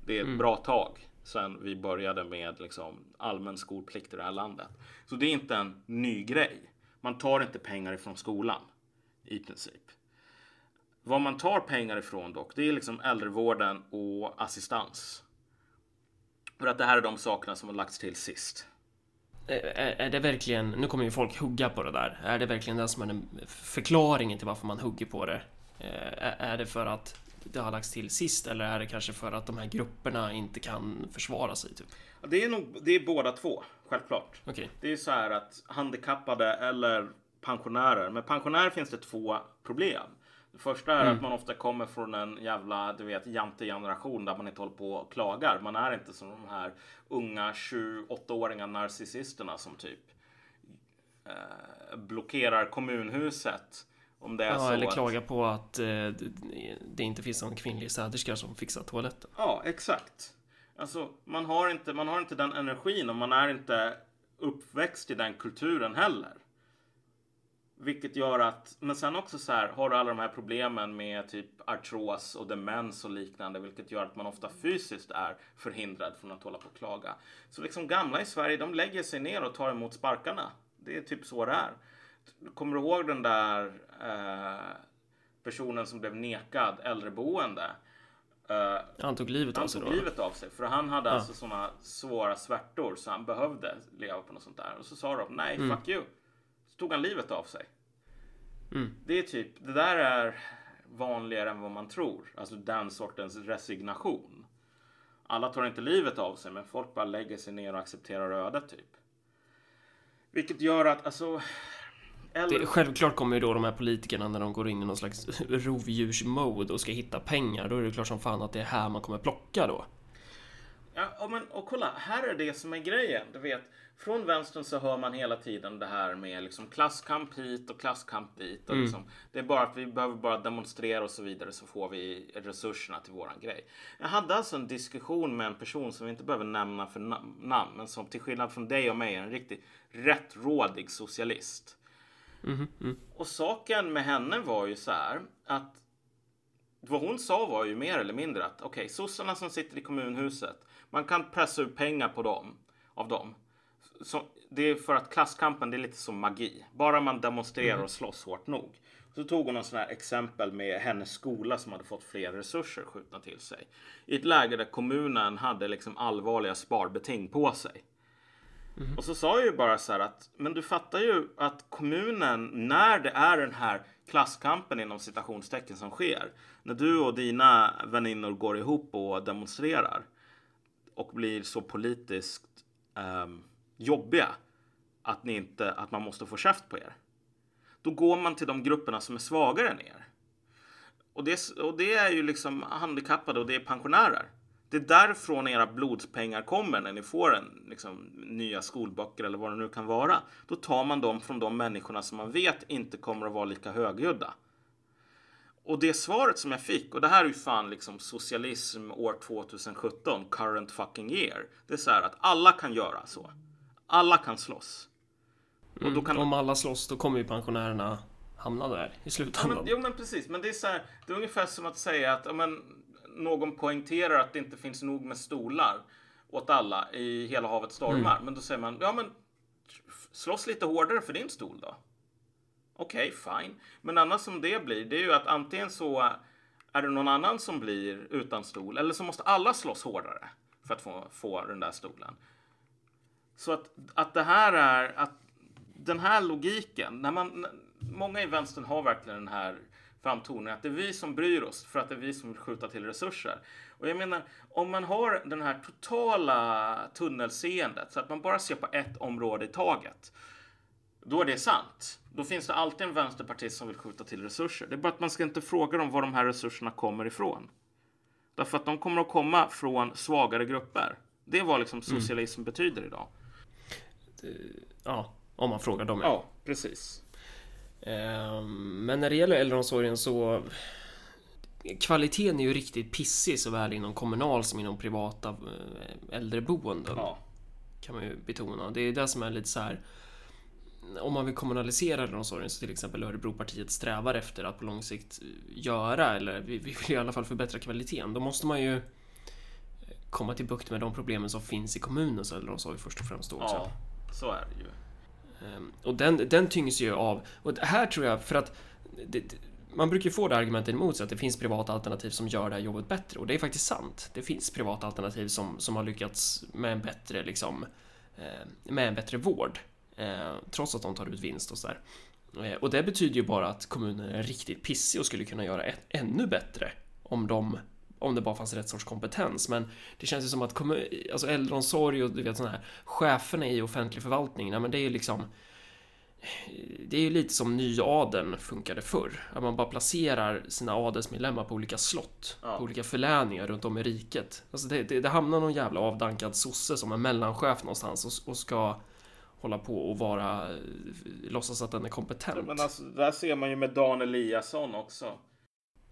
Det är ett bra tag sedan vi började med liksom allmän skolplikt i det här landet. Så det är inte en ny grej. Man tar inte pengar ifrån skolan i princip. Vad man tar pengar ifrån dock, det är liksom äldrevården och assistans. För att det här är de sakerna som har lagts till sist. Är, är det verkligen, nu kommer ju folk hugga på det där, är det verkligen det som är den förklaringen till varför man hugger på det? Eh, Är, det för att det har lagts till sist eller är det kanske för att de här grupperna inte kan försvara sig? Typ? Det är nog, det är båda två, självklart. Okej. Det är så här att handikappade eller pensionärer, med pensionärer finns det två problem. Det första är att man ofta kommer från en jävla, du vet, jante-generation där man inte håller på och klagar. Man är inte som de här unga 28-åriga narcissisterna som typ eh, blockerar kommunhuset. Om det är så Ja, eller att- klaga på att eh, det- det inte finns någon kvinnlig städerska som fixar toaletten. Ja, exakt. Alltså, man har, inte, man har inte den energin och man är inte uppväxt i den kulturen heller. Vilket gör att, men sen också så här, har du alla de här problemen med typ artros och demens och liknande, vilket gör att man ofta fysiskt är förhindrad från att hålla på och klaga. Så liksom gamla i Sverige, de lägger sig ner och tar emot sparkarna. Det är typ så det är. Kommer du ihåg den där eh, personen som blev nekad äldreboende? Eh, Han tog livet av han sig tog då? livet av sig för han hade alltså sådana svåra svärtor så han behövde leva på något sånt där. Och så sa de nej, fuck you. Tog han livet av sig. Det är typ, det där är vanligare än vad man tror. Alltså den sortens resignation. Alla tar inte livet av sig, men folk bara lägger sig ner och accepterar ödet typ. Vilket gör att, alltså... Eller, Det, självklart kommer ju då de här politikerna när de går in i någon slags rovdjursmode och ska hitta pengar, då är det klart som fan att det är här man kommer plocka då. Ja, men, och kolla, här är det som är grejen. Du vet, från vänstern så hör man hela tiden det här med liksom klasskamp hit och klasskamp dit. Och liksom, Det är bara att vi behöver bara demonstrera och så vidare så får vi resurserna till våran grej. Jag hade alltså en diskussion med en person som vi inte behöver nämna för na- namn, men som till skillnad från dig och mig är en riktigt rättrådig socialist. Och saken med henne var ju så här att vad hon sa var ju mer eller mindre att okej, okay, sossarna som sitter i kommunhuset, man kan pressa ut pengar på dem, av dem. Så det är för att klasskampen, det är lite som magi. Bara man demonstrerar och slåss hårt nog. Så tog hon en sån här exempel med hennes skola som hade fått fler resurser skjutna till sig. I ett läge där kommunen hade liksom allvarliga sparbeting på sig. Och så sa jag ju bara så här att, men du fattar ju att kommunen, när det är den här klasskampen inom citationstecken som sker, när du och dina väninnor går ihop och demonstrerar och blir så politiskt um, jobbiga att, ni inte, att man måste få käft på er. Då går man till de grupperna som är svagare än er. Och det, och det är ju liksom handikappade och det är pensionärer. Det är därifrån era blodspengar kommer när ni får en, liksom, nya skolböcker eller vad det nu kan vara. Då tar man dem från de människorna som man vet inte kommer att vara lika högljudda. Och det svaret som jag fick, och det här är ju fan liksom socialism år 2017, current fucking year. Det är så här att alla kan göra så. Alla kan slåss. Mm, och kan... Om alla slåss, då kommer ju pensionärerna hamna där i slutändan. Ja, men, jo, men precis. Men det är så här, det är ungefär som att säga att men, någon poängterar att det inte finns nog med stolar åt alla i hela havet stormar. Mm. Men då säger man, ja men slåss lite hårdare för din stol då. Okej, okay, fine. Men annars som det blir, det är ju att antingen så är det någon annan som blir utan stol eller så måste alla slåss hårdare för att få, få den där stolen. Så att, att det här är, att den här logiken, när man, många i vänstern har verkligen den här framtoningen att det är vi som bryr oss för att det är vi som vill skjuta till resurser. Och jag menar, om man har den här totala tunnelseendet så att man bara ser på ett område i taget. Då är det sant. Då finns det alltid en vänsterpartist som vill skjuta till resurser. Det är bara att man ska inte fråga dem var de här resurserna kommer ifrån. Därför att de kommer att komma från svagare grupper. Det är vad liksom socialism mm. betyder idag. Ja, om man frågar dem. Ja, precis. Ehm, men när det gäller äldreomsorgen så Kvaliteten är ju riktigt pissig såväl inom kommunal som inom privata eh, äldreboenden. Ja. Kan man ju betona. Det är det som är lite så här om man vill kommunalisera äldreomsorgen så till exempel Örebropartiet strävar efter att på lång sikt göra eller vi vill i alla fall förbättra kvaliteten. Då måste man ju komma till bukt med de problemen som finns i kommunens äldreomsorg först och främst då också. Ja, så är det ju. Ehm, och den, den tyngs ju av, och här tror jag för att det, man brukar ju få det argumentet emot sig att det finns privata alternativ som gör det här jobbet bättre och det är faktiskt sant. Det finns privata alternativ som, som har lyckats med en bättre liksom eh, med en bättre vård eh, trots att de tar ut vinst och sådär. Eh, och det betyder ju bara att kommunen är riktigt pissig och skulle kunna göra ett, ännu bättre om de om det bara fanns rätt sorts kompetens. Men det känns ju som att alltså äldreomsorg och du vet sådana här cheferna i offentlig förvaltning, nej, men det är ju liksom det är ju lite som nyadeln funkade förr. Att man bara placerar sina adelsmedlemmar på olika slott, ja. på olika förläningar runt om i riket. Alltså det, det, det hamnar någon jävla avdankad sosse som en mellanchef någonstans och, och ska hålla på och vara, låtsas att den är kompetent. Ja, men alltså, där ser man ju med Dan Eliasson också.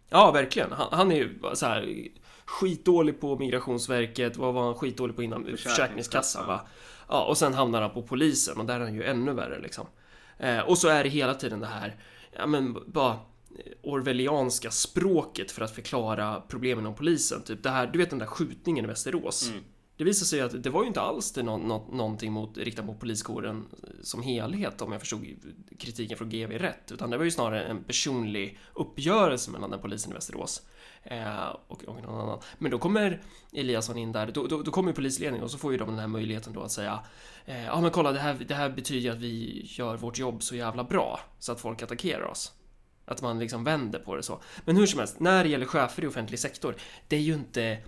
Ja, verkligen. Han, han är ju så här skitdålig på Migrationsverket. Vad var han skitdålig på innan? Försäkringskassan, va? Ja, och sen hamnar han på polisen och där är han ju ännu värre liksom. Eh, och så är det hela tiden det här, ja men bara orwellianska språket för att förklara problemen om polisen. Typ det här, du vet den där skjutningen i Västerås. Mm. Det visade sig att det var ju inte alls det nå nå någonting mot, riktat mot poliskåren som helhet om jag förstod kritiken från GV rätt, utan det var ju snarare en personlig uppgörelse mellan den polisen i Västerås eh, och, och någon annan. Men då kommer Eliasson in där, då, då, då kommer polisledningen och så får ju de den här möjligheten då att säga eh, ja men kolla det här, det här betyder ju att vi gör vårt jobb så jävla bra så att folk attackerar oss. Att man liksom vänder på det så. Men hur som helst, när det gäller chefer i offentlig sektor, det är ju inte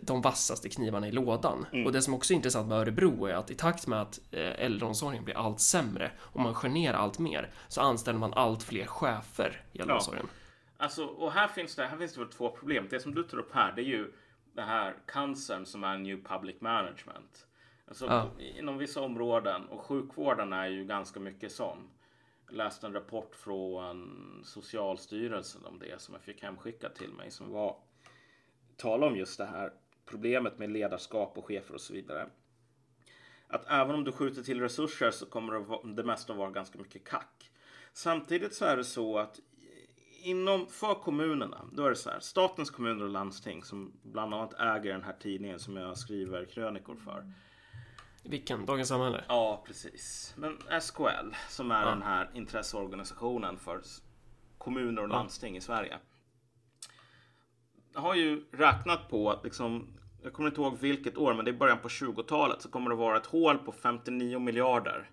de vassaste knivarna i lådan. Mm. Och det som också är intressant med Örebro är att i takt med att eh, äldreomsorgen blir allt sämre och man skär ner allt mer så anställer man allt fler chefer i äldreomsorgen. Ja. Alltså, och här finns det, här finns det två problem. Det som du tar upp här, det är ju den här cancern som är New Public Management. Alltså Ja. inom vissa områden och sjukvården är ju ganska mycket sån. Jag läste en rapport från Socialstyrelsen om det som jag fick hemskickat till mig som var tala om just det här problemet med ledarskap och chefer och så vidare. Att även om du skjuter till resurser så kommer det, mesta vara ganska mycket kack. Samtidigt så är det så att inom för kommunerna, då är det så här. Statens kommuner och landsting som bland annat äger den här tidningen som jag skriver krönikor för. Vilken? Dagens Samhälle? Ja, precis. Men SKL som är den här intresseorganisationen för kommuner och landsting i Sverige. Har ju räknat på att liksom, jag kommer inte ihåg vilket år, men det är början på 20-talet så kommer det vara ett hål på 59 miljarder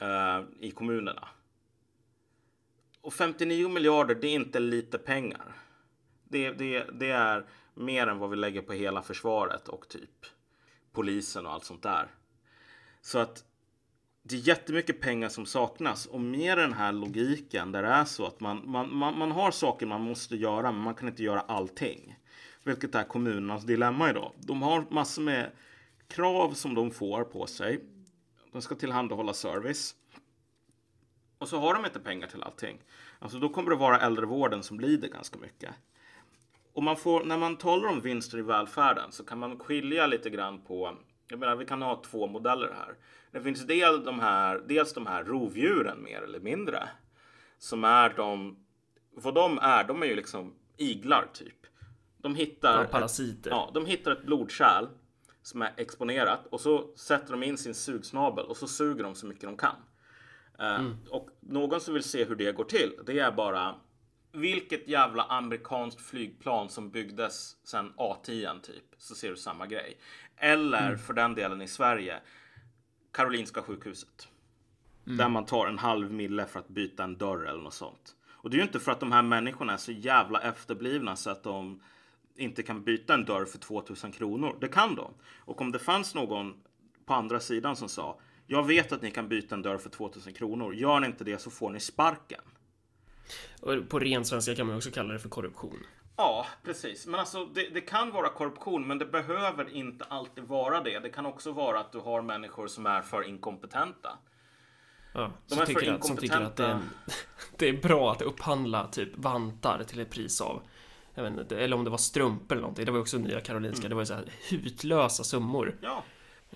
eh, i kommunerna. Och 59 miljarder, det är inte lite pengar. Det, det, det är mer än vad vi lägger på hela försvaret och typ polisen och allt sånt där. Så att det är jättemycket pengar som saknas och med den här logiken där det är så att man, man, man, man har saker man måste göra men man kan inte göra allting. Vilket är kommunernas dilemma idag. De har massor med krav som de får på sig. De ska tillhandahålla service. Och så har de inte pengar till allting. Alltså då kommer det vara äldrevården som lider ganska mycket. Och man får, när man talar om vinster i välfärden så kan man skilja lite grann på, jag menar vi kan ha två modeller här. Det finns del de här, dels de här rovdjuren mer eller mindre. Som är de, vad de är, de är ju liksom iglar typ. De hittar, Ja, parasiter. ja, de hittar ett blodkärl som är exponerat och så sätter de in sin sugsnabel och så suger de så mycket de kan. Eh, Och någon som vill se hur det går till, det är bara vilket jävla amerikanskt flygplan som byggdes sen A10 typ, så ser du samma grej. Eller för den delen i Sverige, Karolinska sjukhuset. Där man tar en halv mille för att byta en dörr eller något sånt. Och det är ju inte för att de här människorna är så jävla efterblivna så att de inte kan byta en dörr för 2000 kronor. Det kan de. Och om det fanns någon på andra sidan som sa jag vet att ni kan byta en dörr för 2000 kronor. Gör ni inte det så får ni sparken. Och på ren svenska kan man också kalla det för korruption. Ja, precis. Men alltså det, det kan vara korruption, men det behöver inte alltid vara det. Det kan också vara att du har människor som är för inkompetenta. Ja, De som, är för tycker att, som tycker att det är, det är bra att upphandla typ vantar till ett pris av jag vet inte, eller om det var strumpor eller någonting. Det var också Nya Karolinska. Mm. Det var ju så här hutlösa summor. Ja,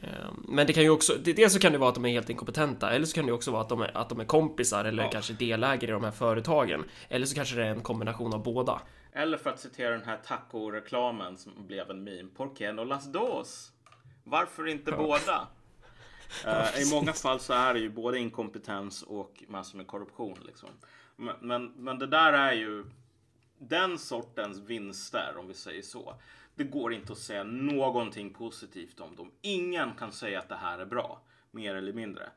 Eh, Men det kan ju också, dels så kan det vara att de är helt inkompetenta, eller så kan det också vara att de är, att de är kompisar eller Ja. kanske delägare i de här företagen. Eller så kanske det är en kombination av båda. Eller för att citera den här taco-reklamen som blev en meme. Por qué no las dos? Varför inte båda? Eh, I många fall så är det ju både inkompetens och massor med korruption. Liksom. Men, men, men det där är ju den sortens vinster, om vi säger så. Det går inte att säga någonting positivt om dem. Ingen kan säga att det här är bra, mer eller mindre.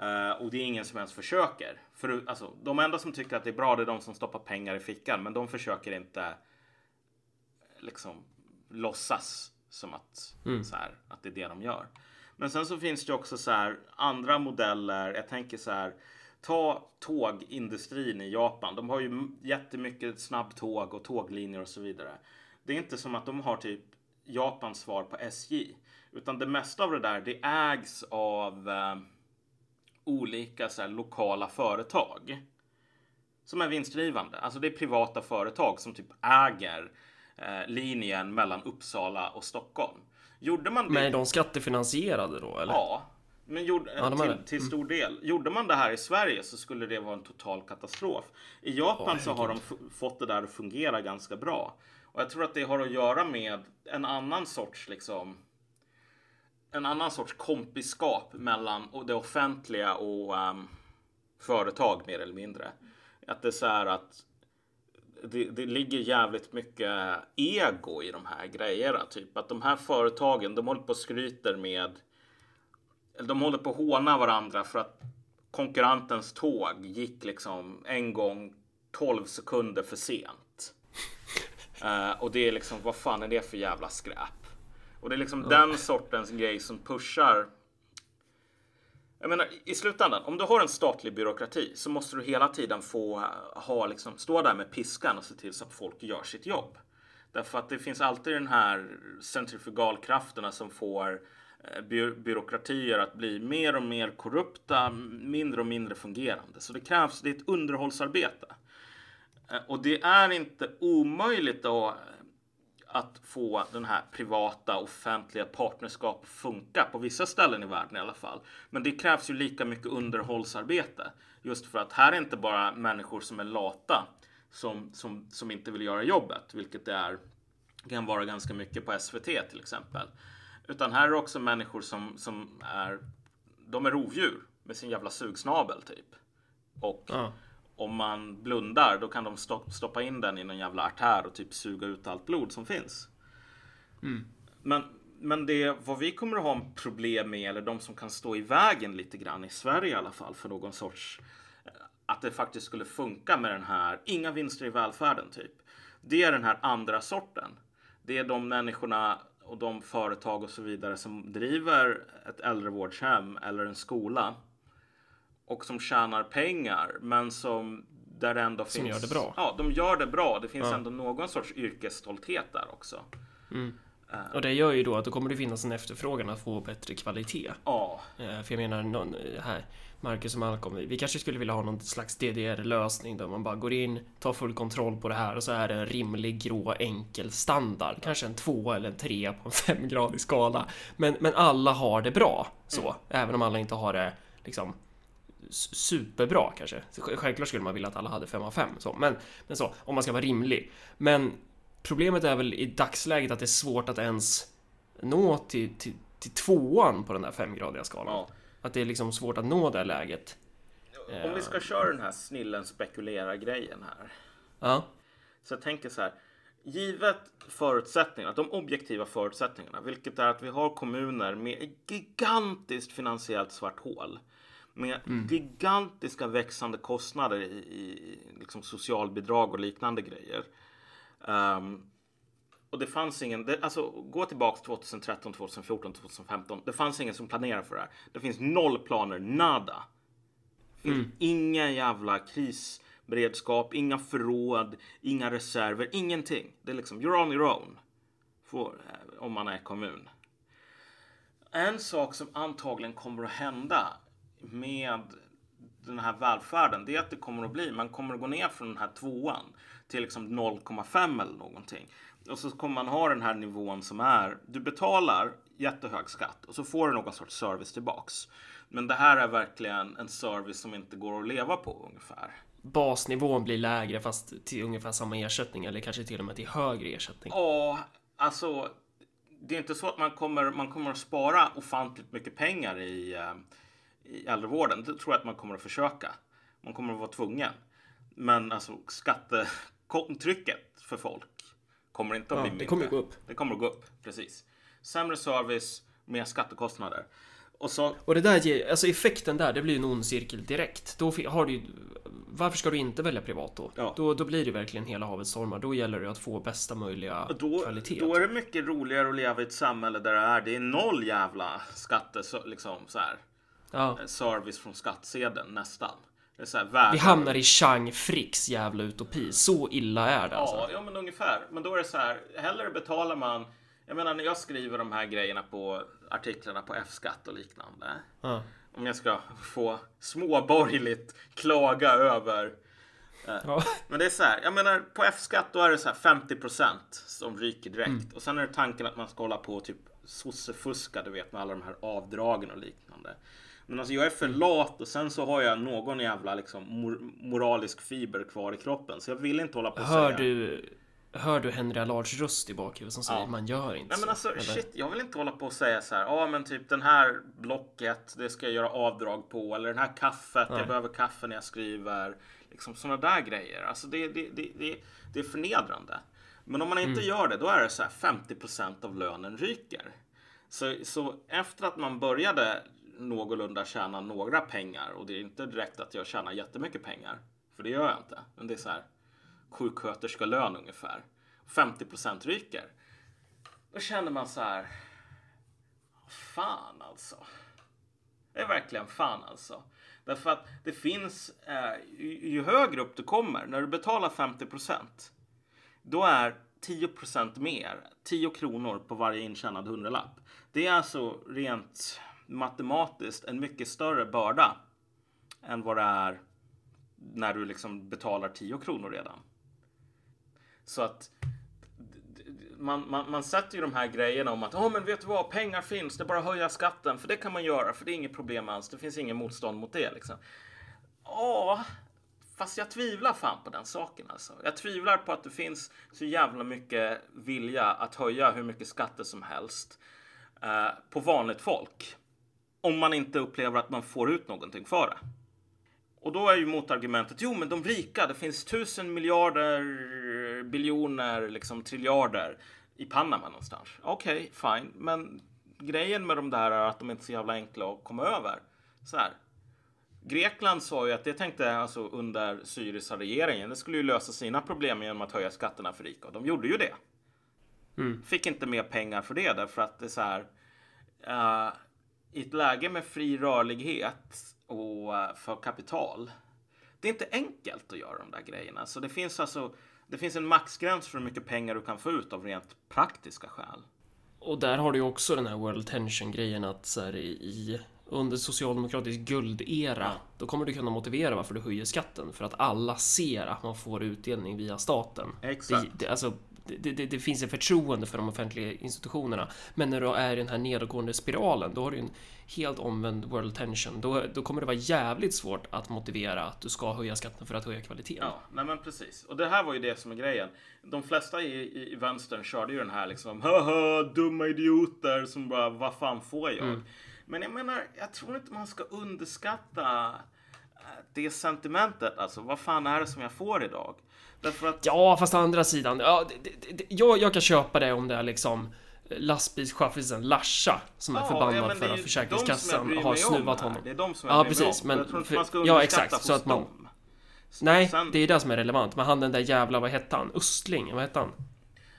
Eh, och det är ingen som ens försöker. För, alltså, de enda som tycker att det är bra det är de som stoppar pengar i fickan, men de försöker inte liksom låtsas som att, så här, att det är det de gör. Men sen så finns det också så här andra modeller. Jag tänker så här. Ta tågindustrin i Japan. De har ju jättemycket snabbtåg och tåglinjer och så vidare. Det är inte som att de har typ Japans svar på SJ. Utan det mesta av det där det ägs av eh, olika så här, lokala företag som är vinstdrivande. Alltså det är privata företag som typ äger eh, linjen mellan Uppsala och Stockholm. Gjorde man det? Men är de skattefinansierade då eller? Ja, men gjorde, Ja, till, det. Mm. till stor del. Gjorde man det här i Sverige så skulle det vara en total katastrof. I Japan Åh, så har de fått det där att fungera ganska bra. Och jag tror att det har att göra med en annan sorts liksom en annan sorts kompiskap mellan det offentliga och ehm, företag mer eller mindre. Att det är så här att det, det ligger jävligt mycket ego i de här grejerna. Typ att de här företagen, de håller på och skryter med eller de håller på att håna varandra för att konkurrentens tåg gick liksom en gång 12 sekunder för sent. Eh, och det är liksom, vad fan är det för jävla skräp? Och det är liksom den sortens grej som pushar. Jag menar, i slutändan, om du har en statlig byråkrati så måste du hela tiden få ha, liksom, stå där med piskan och se till så att folk gör sitt jobb. Därför att det finns alltid den här centrifugalkrafterna som får eh, by byråkratier att bli mer och mer korrupta, mindre och mindre fungerande. Så det krävs, det är ett underhållsarbete. Eh, och det är inte omöjligt då att få den här privata offentliga partnerskap att funka på vissa ställen i världen i alla fall. Men det krävs ju lika mycket underhållsarbete. Just för att här är inte bara människor som är lata som, som, som inte vill göra jobbet, vilket det är, kan vara ganska mycket på SVT till exempel. Utan här är det också människor som, som är, de är rovdjur med sin jävla sugsnabel typ. Och ja om man blundar då kan de stoppa in den i någon jävla artär och typ suga ut allt blod som finns. Mm. Men, men det vad vi kommer att ha problem med, eller de som kan stå i vägen lite grann i Sverige i alla fall för någon sorts eh, att det faktiskt skulle funka med den här inga vinster i välfärden typ. Det är den här andra sorten. Det är de människorna och de företag och så vidare som driver ett äldrevårdshem eller en skola och som tjänar pengar men som där det ändå som finns. gör det bra. Ja, de gör det bra. Det finns ja. ändå någon sorts yrkesstolthet där också. Mm. Uh, och det gör ju då att då kommer det finnas en efterfrågan att få bättre kvalitet. Ja. Uh, för jag menar, någon, eh, här, Marcus och Malcolm, vi kanske skulle vilja ha någon slags DDR-lösning där man bara går in, tar full kontroll på det här och så är det en rimlig grå enkel standard. Kanske en två eller en tre på en femgradig skala. Men, men alla har det bra så, mm. även om alla inte har det liksom superbra kanske. Självklart skulle man vilja att alla hade 5 av 5 så, men, men så, om man ska vara rimlig. Men problemet är väl i dagsläget att det är svårt att ens nå till, till, till tvåan på den där femgradiga skalan. Ja. Att det är liksom svårt att nå det läget. Om vi ska köra den här snillen spekulera grejen här. Ja. Så jag tänker så här. Givet förutsättningarna, de objektiva förutsättningarna, vilket är att vi har kommuner med gigantiskt finansiellt svart hål med mm. gigantiska växande kostnader i, i liksom socialbidrag och liknande grejer. Um, och det fanns ingen, det, alltså gå tillbaks 2013, 2014, 2015. Det fanns ingen som planerade för det här. Det finns noll planer, nada. Mm. ingen jävla krisberedskap, inga förråd, inga reserver, ingenting. Det är liksom, you're on your own. För, eh, om man är kommun. En sak som antagligen kommer att hända med den här välfärden, det är att det kommer att bli, man kommer att gå ner från den här tvåan till liksom 0,5 eller någonting. Och så kommer man ha den här nivån som är, du betalar jättehög skatt och så får du någon sorts service tillbaks. Men det här är verkligen en service som inte går att leva på ungefär. Basnivån blir lägre fast till ungefär samma ersättning eller kanske till och med till högre ersättning. Ja, alltså det är inte så att man kommer, man kommer att spara ofantligt mycket pengar i eh, i äldrevården. Det tror jag att man kommer att försöka. Man kommer att vara tvungen. Men alltså skattetrycket för folk kommer inte att ja, bli mindre. Det kommer att gå upp. Det kommer att gå upp, precis. Sämre service, mer skattekostnader. Och, så... och det där ger, alltså effekten där, det blir en ond cirkel direkt. Då har du varför ska du inte välja privat då? Ja. då? Då blir det verkligen hela havet stormar. Då gäller det att få bästa möjliga då, kvalitet. Då är det mycket roligare att leva i ett samhälle där det är, det är noll jävla skatte, så, liksom så här ja. Eh, service från skattsedeln nästan. Här, Vi hamnar i Chang Fricks jävla utopi. Så illa är det alltså. Ja, ja, men ungefär. Men då är det så här. Hellre betalar man. Jag menar när jag skriver de här grejerna på artiklarna på F-skatt och liknande. Ja. Om jag ska få småborgerligt klaga över. Eh, ja. Men det är så här. Jag menar på F-skatt då är det så här 50% som ryker direkt. Mm. Och sen är det tanken att man ska hålla på och typ sossefuska, du vet med alla de här avdragen och liknande. Men alltså jag är för lat och sen så har jag någon jävla liksom mor moralisk fiber kvar i kroppen. Så jag vill inte hålla på och hör säga. Du, hör du Henry Allards röst i bakhuvudet som säger ja. man gör inte Nej, men alltså, så? Shit, jag vill inte hålla på och säga så här. Ja ah, men typ den här blocket, det ska jag göra avdrag på. Eller den här kaffet, Nej. jag behöver kaffe när jag skriver. Liksom sådana där grejer. Alltså det, det, det, det, det är förnedrande. Men om man inte mm. gör det, då är det så här 50% av lönen ryker. Så, så efter att man började någorlunda tjäna några pengar och det är inte direkt att jag tjänar jättemycket pengar. För det gör jag inte. Men det är så här sjuksköterskelön ungefär. 50% ryker. Då känner man så här. Fan alltså. Det är verkligen fan alltså. Därför att det finns, eh, ju, ju högre upp du kommer, när du betalar 50% då är 10% mer, 10 kronor på varje intjänad hundralapp. Det är alltså rent matematiskt en mycket större börda än vad det är när du liksom betalar 10 kronor redan. Så att man, man, man sätter ju de här grejerna om att oh, men vet du vad, pengar finns, det är bara att höja skatten, för det kan man göra, för det är inget problem alls, det finns ingen motstånd mot det liksom. Ja, fast jag tvivlar fan på den saken alltså. Jag tvivlar på att det finns så jävla mycket vilja att höja hur mycket skatter som helst eh, på vanligt folk. Om man inte upplever att man får ut någonting för det. Och då är ju motargumentet, jo men de rika, det finns tusen miljarder, biljoner, liksom triljarder i Panama någonstans. Okej, okay, fine, men grejen med de där är att de inte är så jävla enkla att komma över. Så här. Grekland sa ju att det tänkte alltså under Syriza-regeringen, det skulle ju lösa sina problem genom att höja skatterna för rika och de gjorde ju det. Mm. Fick inte mer pengar för det därför att det är så här. Uh, I ett läge med fri rörlighet och uh, för kapital. Det är inte enkelt att göra de där grejerna. Så det finns alltså. Det finns en maxgräns för hur mycket pengar du kan få ut av rent praktiska skäl. Och där har du också den här world tension grejen att så här, i under socialdemokratisk guldera, då kommer du kunna motivera varför du höjer skatten för att alla ser att man får utdelning via staten. Exakt. Det, det, alltså, det, det, det, finns ett förtroende för de offentliga institutionerna. Men när du är i den här nedåtgående spiralen, då har du en helt omvänd world tension. Då, då kommer det vara jävligt svårt att motivera att du ska höja skatten för att höja kvaliteten. Ja, nej men precis. Och det här var ju det som är grejen. De flesta i, i, i vänstern körde ju den här liksom, haha, dumma idioter som bara, vad fan får jag? Mm. Men jag menar, jag tror inte man ska underskatta eh, det sentimentet. Alltså, vad fan är det som jag får idag? Därför att... Ja, fast å andra sidan. Ja, det, det, jag, jag kan köpa det om det är liksom lastbilschaffisen Larsa som är ja, förbannad ja, för att Försäkringskassan har snuvat honom. Det är de som jag Ja, precis. Men, jag tror inte man ska ja, exakt. Så att man... Dem. Nej, Sen... det är det som är relevant. Men han den där jävla, vad hette han? Östling, vad hette han?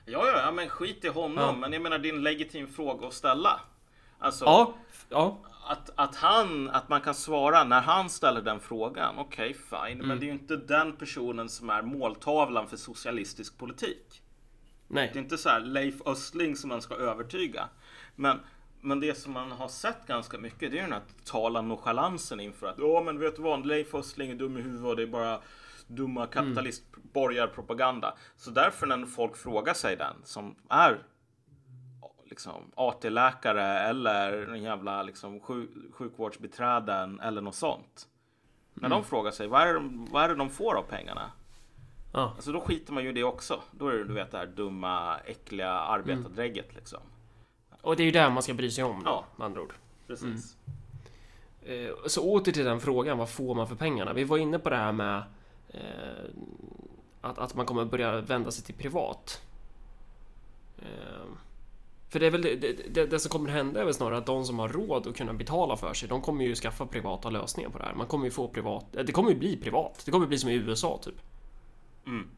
Ja, ja, ja, men skit i honom. Ja. Men jag menar, det är en legitim fråga att ställa. Alltså, ja, ja. Att, att, han, att man kan svara när han ställer den frågan. Okej, okay, fine. Mm. Men det är ju inte den personen som är måltavlan för socialistisk politik. Nej. Det är inte så här Leif Östling som man ska övertyga. Men, men det som man har sett ganska mycket det är den här totala nonchalansen inför att ja men vet du vad Leif Östling är dum i huvudet och det är bara dumma kapitalistborgarpropaganda. Mm. Så därför när folk frågar sig den som är liksom, AT-läkare eller en jävla liksom, sjuk, sjukvårdsbiträden eller något sånt. När mm. de frågar sig vad är, det, vad är det de får av pengarna? Ja. Alltså då skiter man ju i det också. Då är det du vet det här dumma, äckliga arbetardrägget mm. liksom. Och det är ju det man ska bry sig om då, ja. med andra ord. Precis. Mm. Så åter till den frågan, vad får man för pengarna? Vi var inne på det här med eh, att, att man kommer börja vända sig till privat. Eh, för det är väl det, det, det, som kommer hända är väl snarare att de som har råd att kunna betala för sig, de kommer ju skaffa privata lösningar på det här. Man kommer ju få privat, det kommer ju bli privat. Det kommer bli som i USA typ. Mm.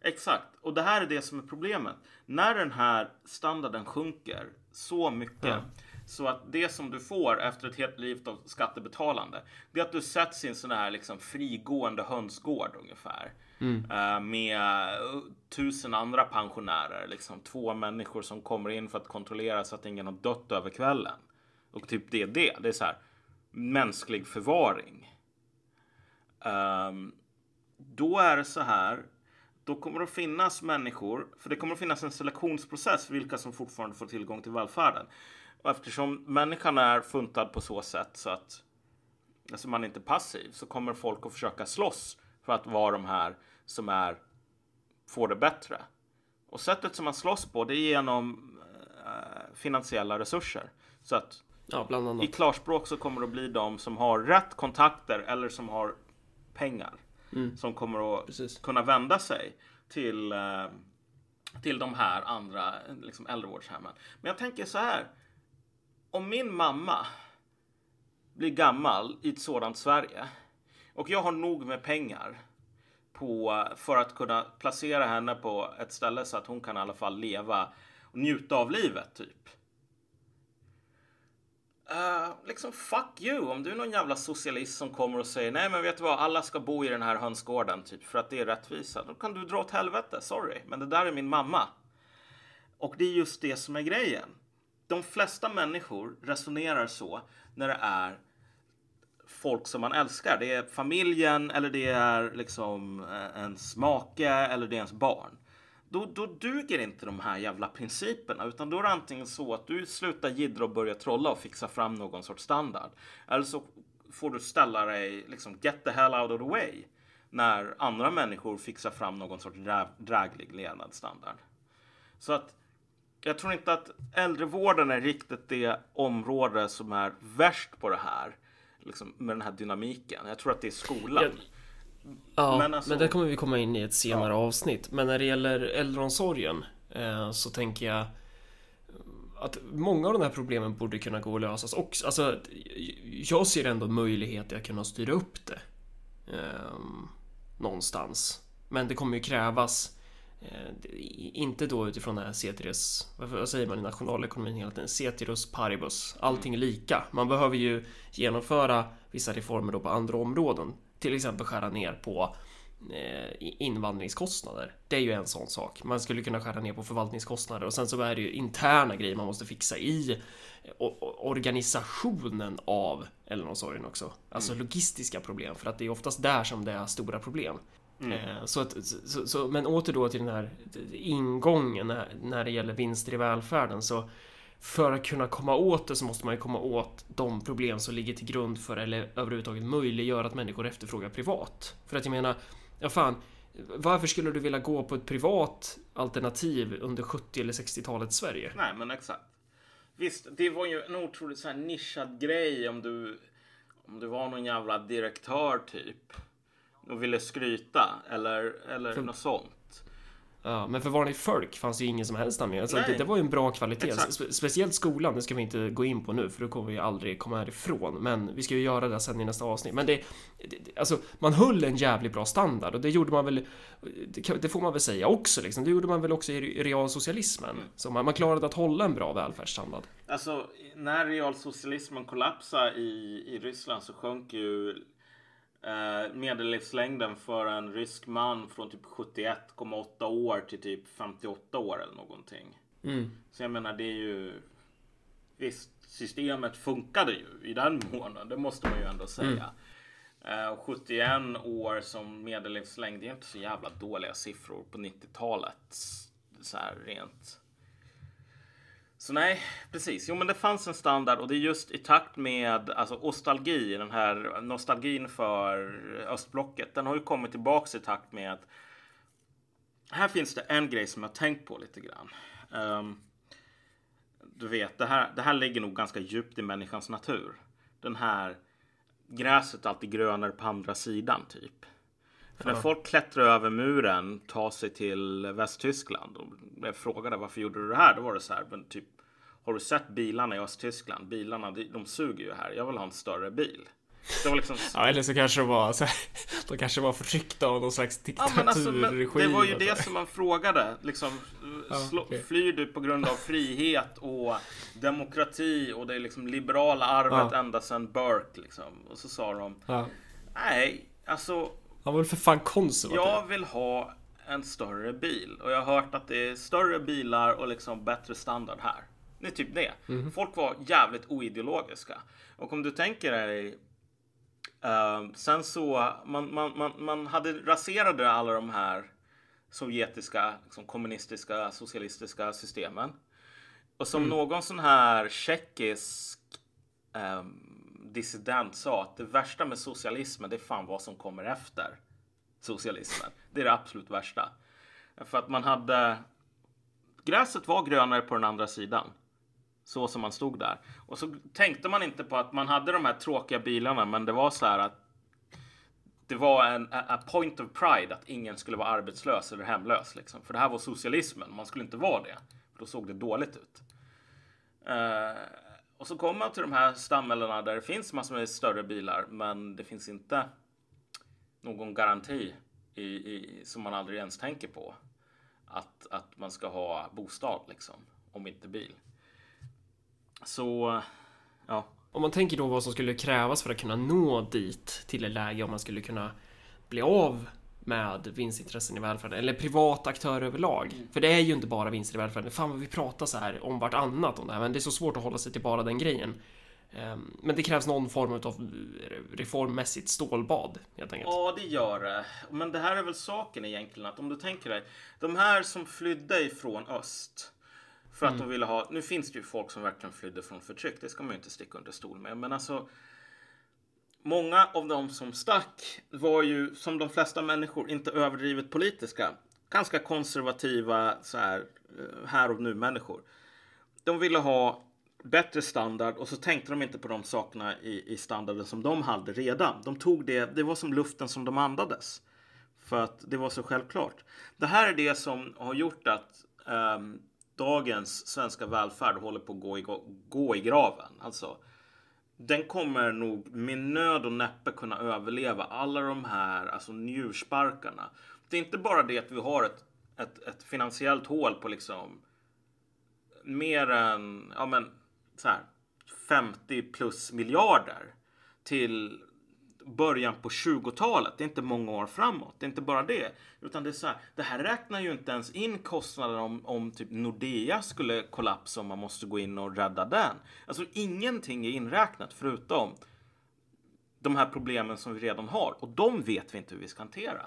Exakt, och det här är det som är problemet. När den här standarden sjunker så mycket ja. så att det som du får efter ett helt liv av skattebetalande, det är att du sätts i en sån här liksom frigående hönsgård ungefär. Mm. Uh, med eh, tusen andra pensionärer, liksom två människor som kommer in för att kontrollera så att ingen har dött över kvällen. Och typ det är det. Det är så här mänsklig förvaring. Um, då är det så här. Då kommer det att finnas människor, för det kommer att finnas en selektionsprocess för vilka som fortfarande får tillgång till välfärden. Och eftersom människan är funtad på så sätt så att alltså man är inte passiv så kommer folk att försöka slåss för att vara de här som är får det bättre. Och sättet som man slåss på det är genom eh, finansiella resurser. Så att ja, i klarspråk så kommer det att bli de som har rätt kontakter eller som har pengar. Mm. Som kommer att Precis. kunna vända sig till, eh, till de här andra liksom, äldrevårdshemmen. Men jag tänker så här. Om min mamma blir gammal i ett sådant Sverige och jag har nog med pengar på, för att kunna placera henne på ett ställe så att hon kan i alla fall leva och njuta av livet typ. Uh, liksom fuck you om du är någon jävla socialist som kommer och säger nej men vet du vad alla ska bo i den här hönsgården typ för att det är rättvisa. Då kan du dra åt helvete, sorry. Men det där är min mamma. Och det är just det som är grejen. De flesta människor resonerar så när det är folk som man älskar. Det är familjen eller det är liksom eh, ens make eller det är ens barn. Då, då duger inte de här jävla principerna utan då är det antingen så att du slutar jiddra och börjar trolla och fixa fram någon sorts standard. Eller så får du ställa dig liksom get the hell out of the way när andra människor fixar fram någon sorts dräglig levnadsstandard. Så att jag tror inte att äldrevården är riktigt det område som är värst på det här. Liksom, med den här dynamiken. Jag tror att det är skolan. Jag, ja, men, alltså, men det kommer vi komma in i ett senare ja. avsnitt. Men när det gäller äldreomsorgen eh, så tänker jag att många av de här problemen borde kunna gå att lösas också. Alltså, jag ser ändå möjligheter att kunna styra upp det. Eh, någonstans. Men det kommer ju krävas inte då utifrån det här ceteris, vad säger man i nationalekonomin hela tiden? Ceteris paribus. Allting är lika. Man behöver ju genomföra vissa reformer då på andra områden. Till exempel skära ner på eh, invandringskostnader. Det är ju en sån sak. Man skulle kunna skära ner på förvaltningskostnader och sen så är det ju interna grejer man måste fixa i organisationen av äldreomsorgen också. Alltså mm. logistiska problem för att det är oftast där som det är stora problem. Mm. Eh, så att, så, så, men åter då till den här ingången när, när det gäller vinster i välfärden så för att kunna komma åt det så måste man ju komma åt de problem som ligger till grund för eller överhuvudtaget möjliggör att människor efterfrågar privat. För att jag menar, ja fan, varför skulle du vilja gå på ett privat alternativ under 70 eller 60-talets Sverige? Nej, men exakt. Visst, det var ju en otroligt så här nischad grej om du om du var någon jävla direktör typ och ville skryta eller, eller för, något sånt. Ja, men för vanligt folk fanns ju ingen som helst anledning. Alltså, det, det, var ju en bra kvalitet. Spe speciellt skolan, det ska vi inte gå in på nu för då kommer vi aldrig komma härifrån. Men vi ska ju göra det sen i nästa avsnitt. Men det, det alltså, man höll en jävligt bra standard och det gjorde man väl, det, det får man väl säga också liksom. Det gjorde man väl också i realsocialismen. Mm. Så man, man klarade att hålla en bra välfärdsstandard. Alltså, när realsocialismen kollapsade i, i Ryssland så sjönk ju Eh, medellivslängden för en rysk man från typ 71,8 år till typ 58 år eller någonting. Mm. Så jag menar det är ju Visst, systemet funkade ju i den månaden. Det måste man ju ändå säga. Mm. Uh, 71 år som medellivslängd, det är inte så jävla dåliga siffror på 90-talet. Så här rent så nej, precis. Jo, men det fanns en standard och det är just i takt med alltså nostalgi, den här nostalgin för östblocket. Den har ju kommit tillbaks i takt med att här finns det en grej som jag har tänkt på lite grann. Um, du vet, det här, det här ligger nog ganska djupt i människans natur. Den här gräset alltid grönare på andra sidan typ. För när folk klättrar över muren, tar sig till Västtyskland och jag frågade varför gjorde du det här? Då var det så här, men typ har du sett bilarna i Östtyskland? Bilarna, de, de suger ju här. Jag vill ha en större bil. Det var liksom... ja, eller så kanske det var så här, de kanske var förtryckta av någon slags diktaturregim. Ja, alltså, det var ju det som man frågade. Liksom, ja, slå, okay. Flyr du på grund av frihet och demokrati och det liksom liberala arvet ja. ända sedan Burke liksom. Och så sa de. Nej, alltså. Han var väl för fan konservativ. Jag vill ha en större bil och jag har hört att det är större bilar och liksom bättre standard här. Det är typ det. Mm. Folk var jävligt oideologiska. Och om du tänker dig uh, sen så man, man, man, man hade raserade alla de här sovjetiska, liksom kommunistiska, socialistiska systemen. Och som mm. någon sån här tjeckisk um, dissident sa att det värsta med socialismen det är fan vad som kommer efter socialismen. Det är det absolut värsta. För att man hade Gräset var grönare på den andra sidan. Så som man stod där. Och så tänkte man inte på att man hade de här tråkiga bilarna, men det var så här att det var en a point of pride att ingen skulle vara arbetslös eller hemlös. Liksom. För det här var socialismen. Man skulle inte vara det. För då såg det dåligt ut. Uh, och så kommer man till de här stammellerna där det finns massor med större bilar, men det finns inte någon garanti i, i, som man aldrig ens tänker på. Att, att man ska ha bostad liksom, om inte bil. Så Ja. Om man tänker då vad som skulle krävas för att kunna nå dit till ett läge om man skulle kunna bli av med vinstintressen i välfärden eller privata aktörer överlag. Mm. För det är ju inte bara vinster i välfärden. Fan vad vi pratar så här om vartannat om det här, men det är så svårt att hålla sig till bara den grejen. Ehm, Men det krävs någon form av reformmässigt stålbad helt enkelt. Ja, det gör det. Men det här är väl saken egentligen att om du tänker dig de här som flydde ifrån öst för att de ville ha. Nu finns det ju folk som verkligen flydde från förtryck. Det ska man ju inte sticka under stol med. Men alltså. Många av dem som stack var ju som de flesta människor inte överdrivet politiska. Ganska konservativa så här eh, här och nu människor. De ville ha bättre standard och så tänkte de inte på de sakerna i, i standarden som de hade redan. De tog det, det var som luften som de andades. För att det var så självklart. Det här är det som har gjort att um, dagens svenska välfärd håller på att gå i, gå i graven. Alltså, den kommer nog med nöd och näppe kunna överleva alla de här alltså, njursparkarna. Det är inte bara det att vi har ett, ett, ett finansiellt hål på liksom mer än ja, men, så här, 50 plus miljarder till början på 20-talet. Det är inte många år framåt. Det är inte bara det. Utan det är så här, det här räknar ju inte ens in kostnaden om, om typ Nordea skulle kollapsa och man måste gå in och rädda den. Alltså ingenting är inräknat förutom de här problemen som vi redan har. Och de vet vi inte hur vi ska hantera.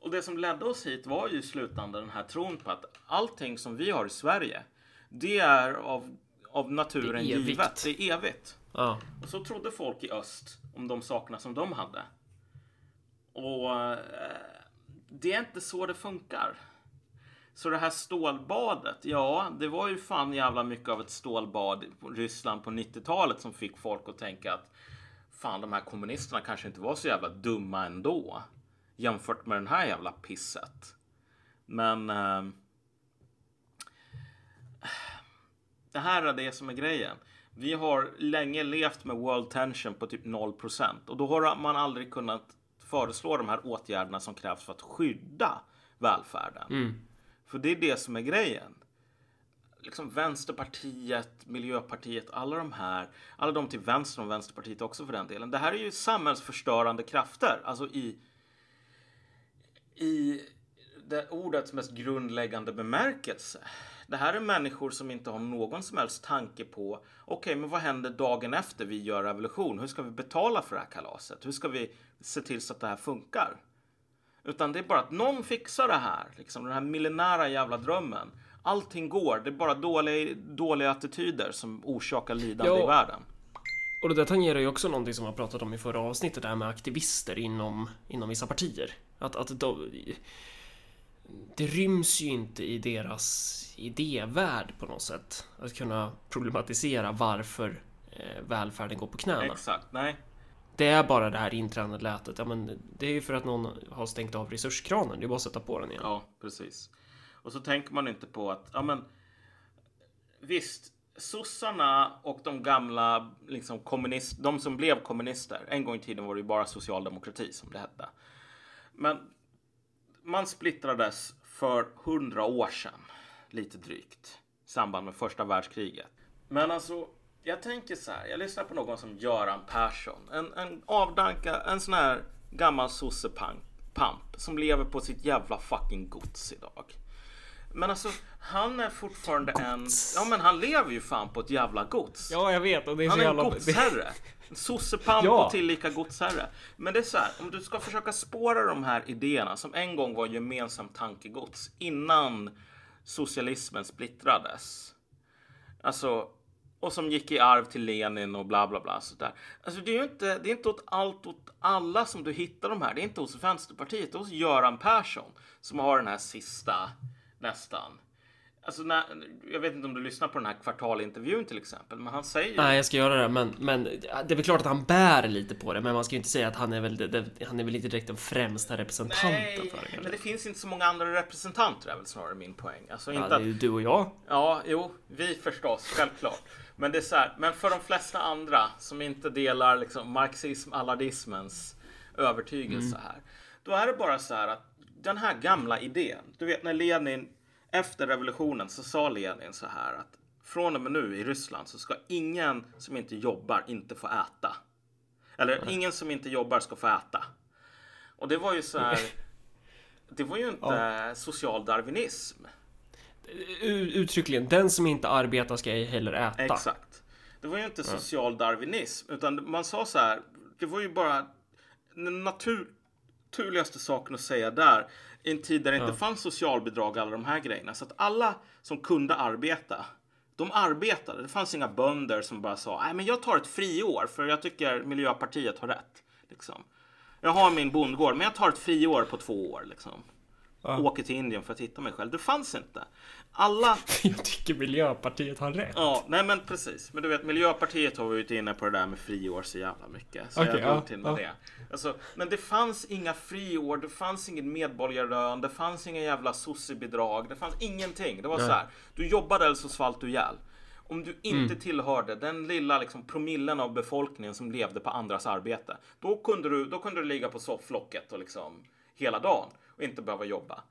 Och det som ledde oss hit var ju i slutändan den här tron på att allting som vi har i Sverige, det är av, av naturen Det givet. Det är evigt. Ja. Och så trodde folk i öst om de sakerna som de hade. Och eh, det är inte så det funkar. Så det här stålbadet, ja, det var ju fan jävla mycket av ett stålbad i Ryssland på 90-talet som fick folk att tänka att fan, de här kommunisterna kanske inte var så jävla dumma ändå jämfört med den här jävla pisset. Men eh, det här är det som är grejen. Vi har länge levt med world tension på typ 0% och då har man aldrig kunnat föreslå de här åtgärderna som krävs för att skydda välfärden. För det är det som är grejen. Liksom Vänsterpartiet, Miljöpartiet, alla de här, alla de till vänster om Vänsterpartiet också för den delen. Det här är ju samhällsförstörande krafter, alltså i i det ordets mest grundläggande bemärkelse. Det här är människor som inte har någon som helst tanke på okej, men vad händer dagen efter vi gör revolution? Hur ska vi betala för det här kalaset? Hur ska vi se till så att det här funkar? Utan det är bara att någon fixar det här, liksom den här millenära jävla drömmen. Allting går, det är bara dåliga, dåliga attityder som orsakar lidande Ja. i världen. Och det där tangerar ju också någonting som vi har pratat om i förra avsnittet, det här med aktivister inom, inom vissa partier. Att, att de, det ryms ju inte i deras idévärld på något sätt. Att kunna problematisera varför eh, välfärden går på knäna. Exakt, nej. Det är bara det här intränade lätet. Ja, men det är ju för att någon har stängt av resurskranen. Det är bara att sätta på den igen. Ja, precis. Och så tänker man inte på att, ja men visst, sossarna och de gamla liksom kommunist, de som blev kommunister. En gång i tiden var det ju bara socialdemokrati som det hette. Men man splittrades för hundra år sedan, lite drygt, i samband med första världskriget. Men alltså, jag tänker så här, jag lyssnar på någon som Göran Persson, en, en avdanka, en sån här gammal sossepamp som lever på sitt jävla fucking gods idag. Men alltså, han är fortfarande en... Ja, men han lever ju fan på ett jävla gods. Ja, jag vet. Och det är Han så är en jävla... godsherre. Sossepamp Ja. och tillika godsherre. Men det är så här, om du ska försöka spåra de här idéerna som en gång var gemensamt tankegods innan socialismen splittrades. Alltså, och som gick i arv till Lenin och bla bla bla. Sådär. Alltså det är ju inte, det är inte åt allt åt alla som du hittar de här. Det är inte hos Vänsterpartiet, det är hos Göran Persson som har den här sista nästan. Alltså när, jag vet inte om du lyssnar på den här kvartalintervjun till exempel, men han säger Nej, jag ska göra det, men, men det är väl klart att han bär lite på det, men man ska ju inte säga att han är väl, det, han är väl inte direkt den främsta representanten Nej, för det. men kanske. det finns inte så många andra representanter är väl snarare min poäng. Alltså Ja, inte det är ju du och jag. ja, jo, vi förstås, självklart. Men det är så här, men för de flesta andra som inte delar liksom marxism, allardismens övertygelse här. Då är det bara så här att den här gamla idén, du vet när Lenin efter revolutionen så sa Lenin så här att från och med nu i Ryssland så ska ingen som inte jobbar inte få äta. Eller Nej. ingen som inte jobbar ska få äta. Och det var ju så här. Det var ju inte social darwinism. Uttryckligen, den som inte arbetar ska ej heller äta. Exakt. Det var ju inte social darwinism utan man sa så här. Det var ju bara den natur, naturligaste saken att säga där i en tid där det inte fanns socialbidrag och alla de här grejerna. Så att alla som kunde arbeta, de arbetade. Det fanns inga bönder som bara sa nej men jag tar ett friår för jag tycker Miljöpartiet har rätt. Liksom. Jag har min bondgård men jag tar ett friår på två år. Liksom. Ja. Åker till Indien för att hitta mig själv. Det fanns inte. Alla Jag tycker Miljöpartiet har rätt. Ja, nej men precis. Men du vet, Miljöpartiet har varit inne på det där med friår så jävla mycket. Så Okej, jag drog till med ja. det. Alltså, men det fanns inga friår, det fanns ingen medborgarlön, det fanns inga jävla sossebidrag, det fanns ingenting. Det var Nej. så här, du jobbade eller så svalt du ihjäl. Om du inte Mm. tillhörde den lilla liksom, promillen av befolkningen som levde på andras arbete, då kunde du, då kunde du ligga på sofflocket och liksom hela dagen och inte behöva jobba.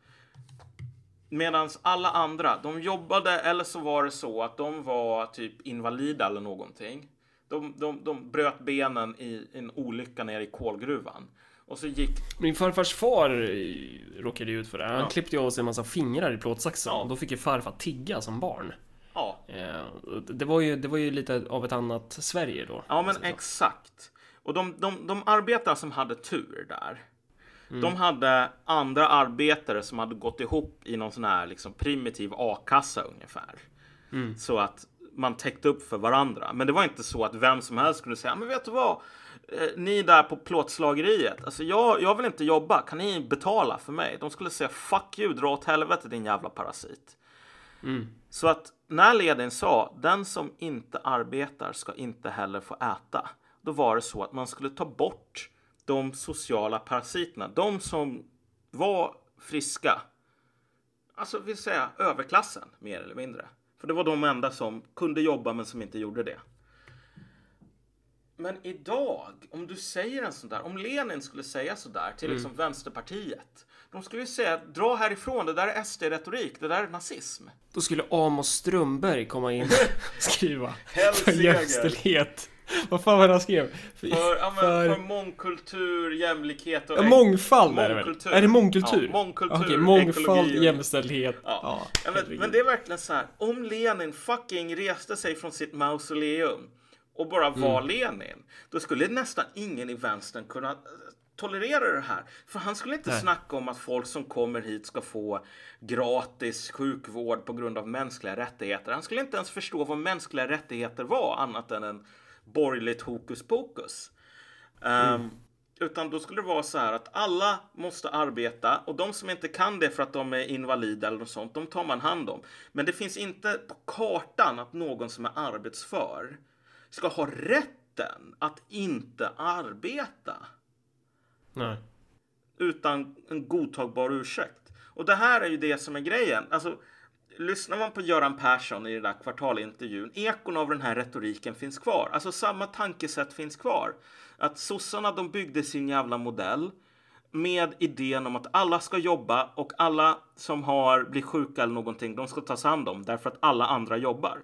Medan alla andra, de jobbade eller så var det så att de var typ invalida eller någonting. De, de, de bröt benen i en olycka nere i kolgruvan. Och så gick... Min farfars far eh, råkade ut för det. Han Ja. klippte av sig en massa fingrar i plåtsaxen. Ja. Och då fick ju farfar tigga som barn. Ja, Eh, det, var ju, det var ju lite av ett annat Sverige då. ja men exakt. Och de, de, de arbetare som hade tur där. De hade andra arbetare som hade gått ihop i någon sån här liksom primitiv a-kassa ungefär. Så att man täckte upp för varandra. Men det var inte så att vem som helst skulle säga, men vet du vad? Eh, Ni där på plåtslageriet, alltså jag, jag vill inte jobba, kan ni betala för mig? De skulle säga, fuck you, dra åt helvete din jävla parasit. Så att när Ledin sa, den som inte arbetar ska inte heller få äta. Då var det så att man skulle ta bort de sociala parasiterna. De som var friska. Alltså vill säga överklassen mer eller mindre. För det var de enda som kunde jobba men som inte gjorde det. Men idag, om du säger en sån där, om Lenin skulle säga så där till liksom Vänsterpartiet. De skulle ju säga, dra härifrån, det där är SD-retorik, det där är nazism. Då skulle Amos Strömberg komma in och skriva Hell för jämställdhet. Vad fan var det han skrev? För, För, ja, för- för mångkultur, jämlikhet och... Ja, mångfald är det väl? Är det mångkultur? Ja, mångkultur, Okej, mångfald, ekologi och- jämställdhet. Ja. Ja, men, men det är verkligen så här. Om Lenin fucking reste sig från sitt mausoleum och bara var Mm. Lenin, då skulle nästan ingen i vänstern kunna eh, tolerera det här. För han skulle inte Nej. snacka om att folk som kommer hit ska få gratis sjukvård på grund av mänskliga rättigheter. Han skulle inte ens förstå vad mänskliga rättigheter var annat än en borgerligt hokus pokus. Ehm, utan då skulle det vara så här att alla måste arbeta och de som inte kan det för att de är invalida eller något sånt, de tar man hand om. Men det finns inte på kartan att någon som är arbetsför ska ha rätten att inte arbeta Nej. utan en godtagbar ursäkt. Och det här är ju det som är grejen. Alltså, lyssnar man på Göran Persson i den där kvartalintervjun, ekon av den här retoriken finns kvar. Alltså samma tankesätt finns kvar. Att sossarna de byggde sin jävla modell med idén om att alla ska jobba och alla som har blir sjuka eller någonting, de ska tas hand om därför att alla andra jobbar.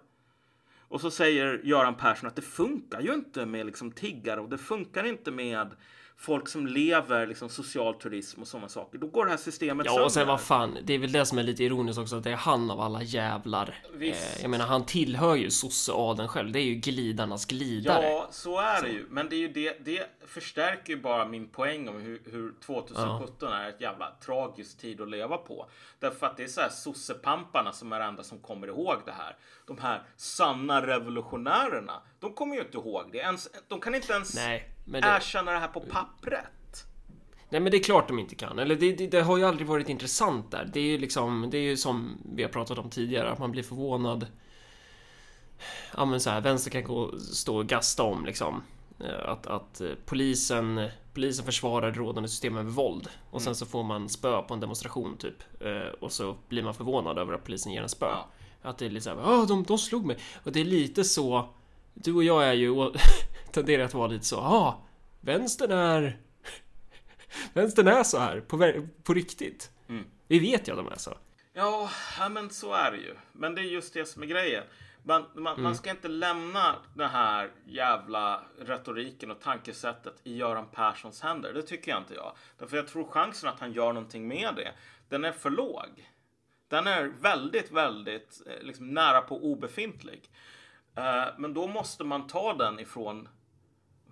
Och så säger Göran Persson att det funkar ju inte med liksom tiggare och det funkar inte med folk som lever liksom social turism och sådana saker. Då går det här systemet Ja, och sen vad fan, det är väl det som är lite ironiskt också, att det är han av alla jävlar. Visst. Eh, jag menar, han tillhör ju sosseadeln själv. Det är ju glidarnas glidare. Ja, så är det ju. Men det, är ju det, det förstärker ju bara min poäng om hur, hur 2017 är ett jävla tragiskt tid att leva på. Därför att det är så här sossepamparna som är det enda som kommer ihåg det här. De här sanna revolutionärerna, de kommer ju inte ihåg det. Ens, de kan inte ens Nej, men det, erkänna det här på pappret. nej, men det är klart de inte kan. Eller det, det, det har ju aldrig varit intressant där. Det är ju liksom, det är ju som vi har pratat om tidigare, att man blir förvånad. Ja, men så här, vänster kan gå, stå och gasta om liksom. Eh, Att, att eh, polisen, polisen försvarar rådande systemet med våld. Och sen så får man spö på en demonstration typ. Eh, Och så blir man förvånad över att polisen ger en spö. Ja. Att det är lite såhär, ja de, de slog mig. Och det är lite så, du och jag är ju, tenderar att vara lite så, ja, vänstern är, vänstern är så här, på, på riktigt. Mm. Vi vet ju att de är så. Ja, men så är det ju. Men det är just det som är grejen. Man, man, mm. man, ska inte lämna den här jävla retoriken och tankesättet i Göran Perssons händer. Det tycker jag inte jag. Därför jag tror chansen att han gör någonting med det, den är för låg. Den är väldigt, väldigt eh, liksom, nära på obefintlig. Uh, men då måste man ta den ifrån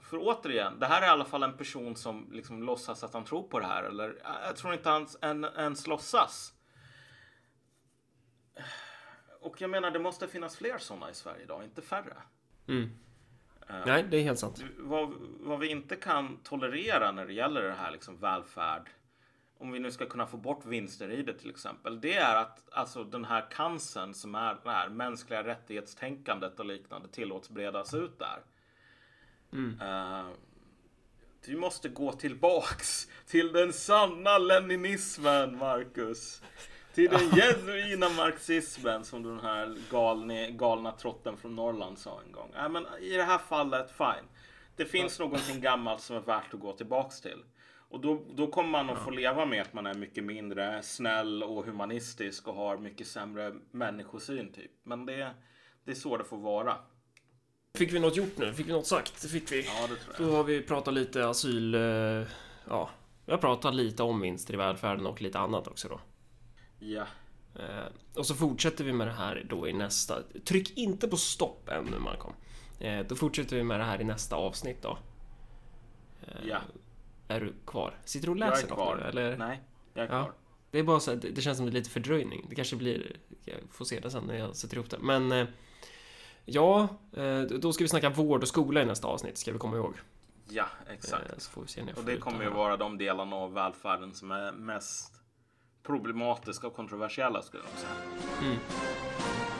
för återigen, det här är i alla fall en person som liksom låtsas att han tror på det här. Eller jag tror inte han ens låtsas. Och jag menar, det måste finnas fler sådana i Sverige idag, inte färre. Mm. Uh, Nej, det är helt sant. Vad, vad, vi inte kan tolerera när det gäller det här liksom välfärd, om vi nu ska kunna få bort vinster i det till exempel, det är att alltså den här cancern som är det här mänskliga rättighetstänkandet och liknande tillåts bredas ut där. Mm. Uh, vi måste gå tillbaks till den sanna leninismen, Marcus. Till den genuina marxismen som den här galne, galna trotten från Norrland sa en gång. Äh, men I det här fallet, fine. Det finns någonting gammalt som är värt att gå tillbaks till. Och då, då kommer man att få leva med att man är mycket mindre snäll och humanistisk och har mycket sämre människosyn typ. Men det, det är så det får vara. Fick vi något gjort nu? Fick vi något sagt? Det fick vi. Ja, det tror jag. Då har vi pratat lite asyl... Eh, ja, vi har pratat lite om vinster i välfärden och lite annat också då. Ja. Eh, och så fortsätter vi med det här då i nästa. Tryck inte på stopp ännu Malcolm. Eh, då fortsätter vi med det här i nästa avsnitt då. Ja. Är du kvar? Sitter du och läser jag är kvar. något nu, eller? Nej, jag är kvar. Ja. Det är bara så att det känns som det är lite fördröjning. Det kanske blir... Jag får se det sen när jag sätter ihop det. Men Ja, eh, då ska vi snacka vård och skola i nästa avsnitt, ska vi komma ihåg. Ja, exakt. Eh, så får vi se när och det kommer ju vara de delarna av välfärden som är mest problematiska och kontroversiella skulle jag säga. Mm.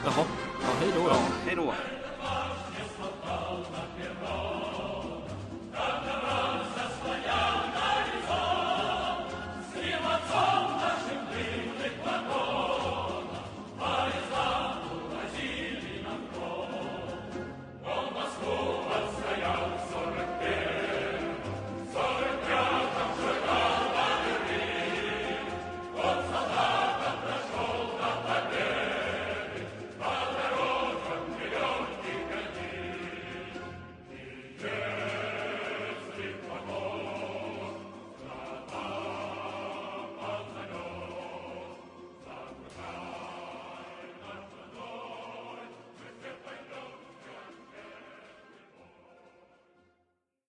Jaha, ja, hej då. Ja, hej då.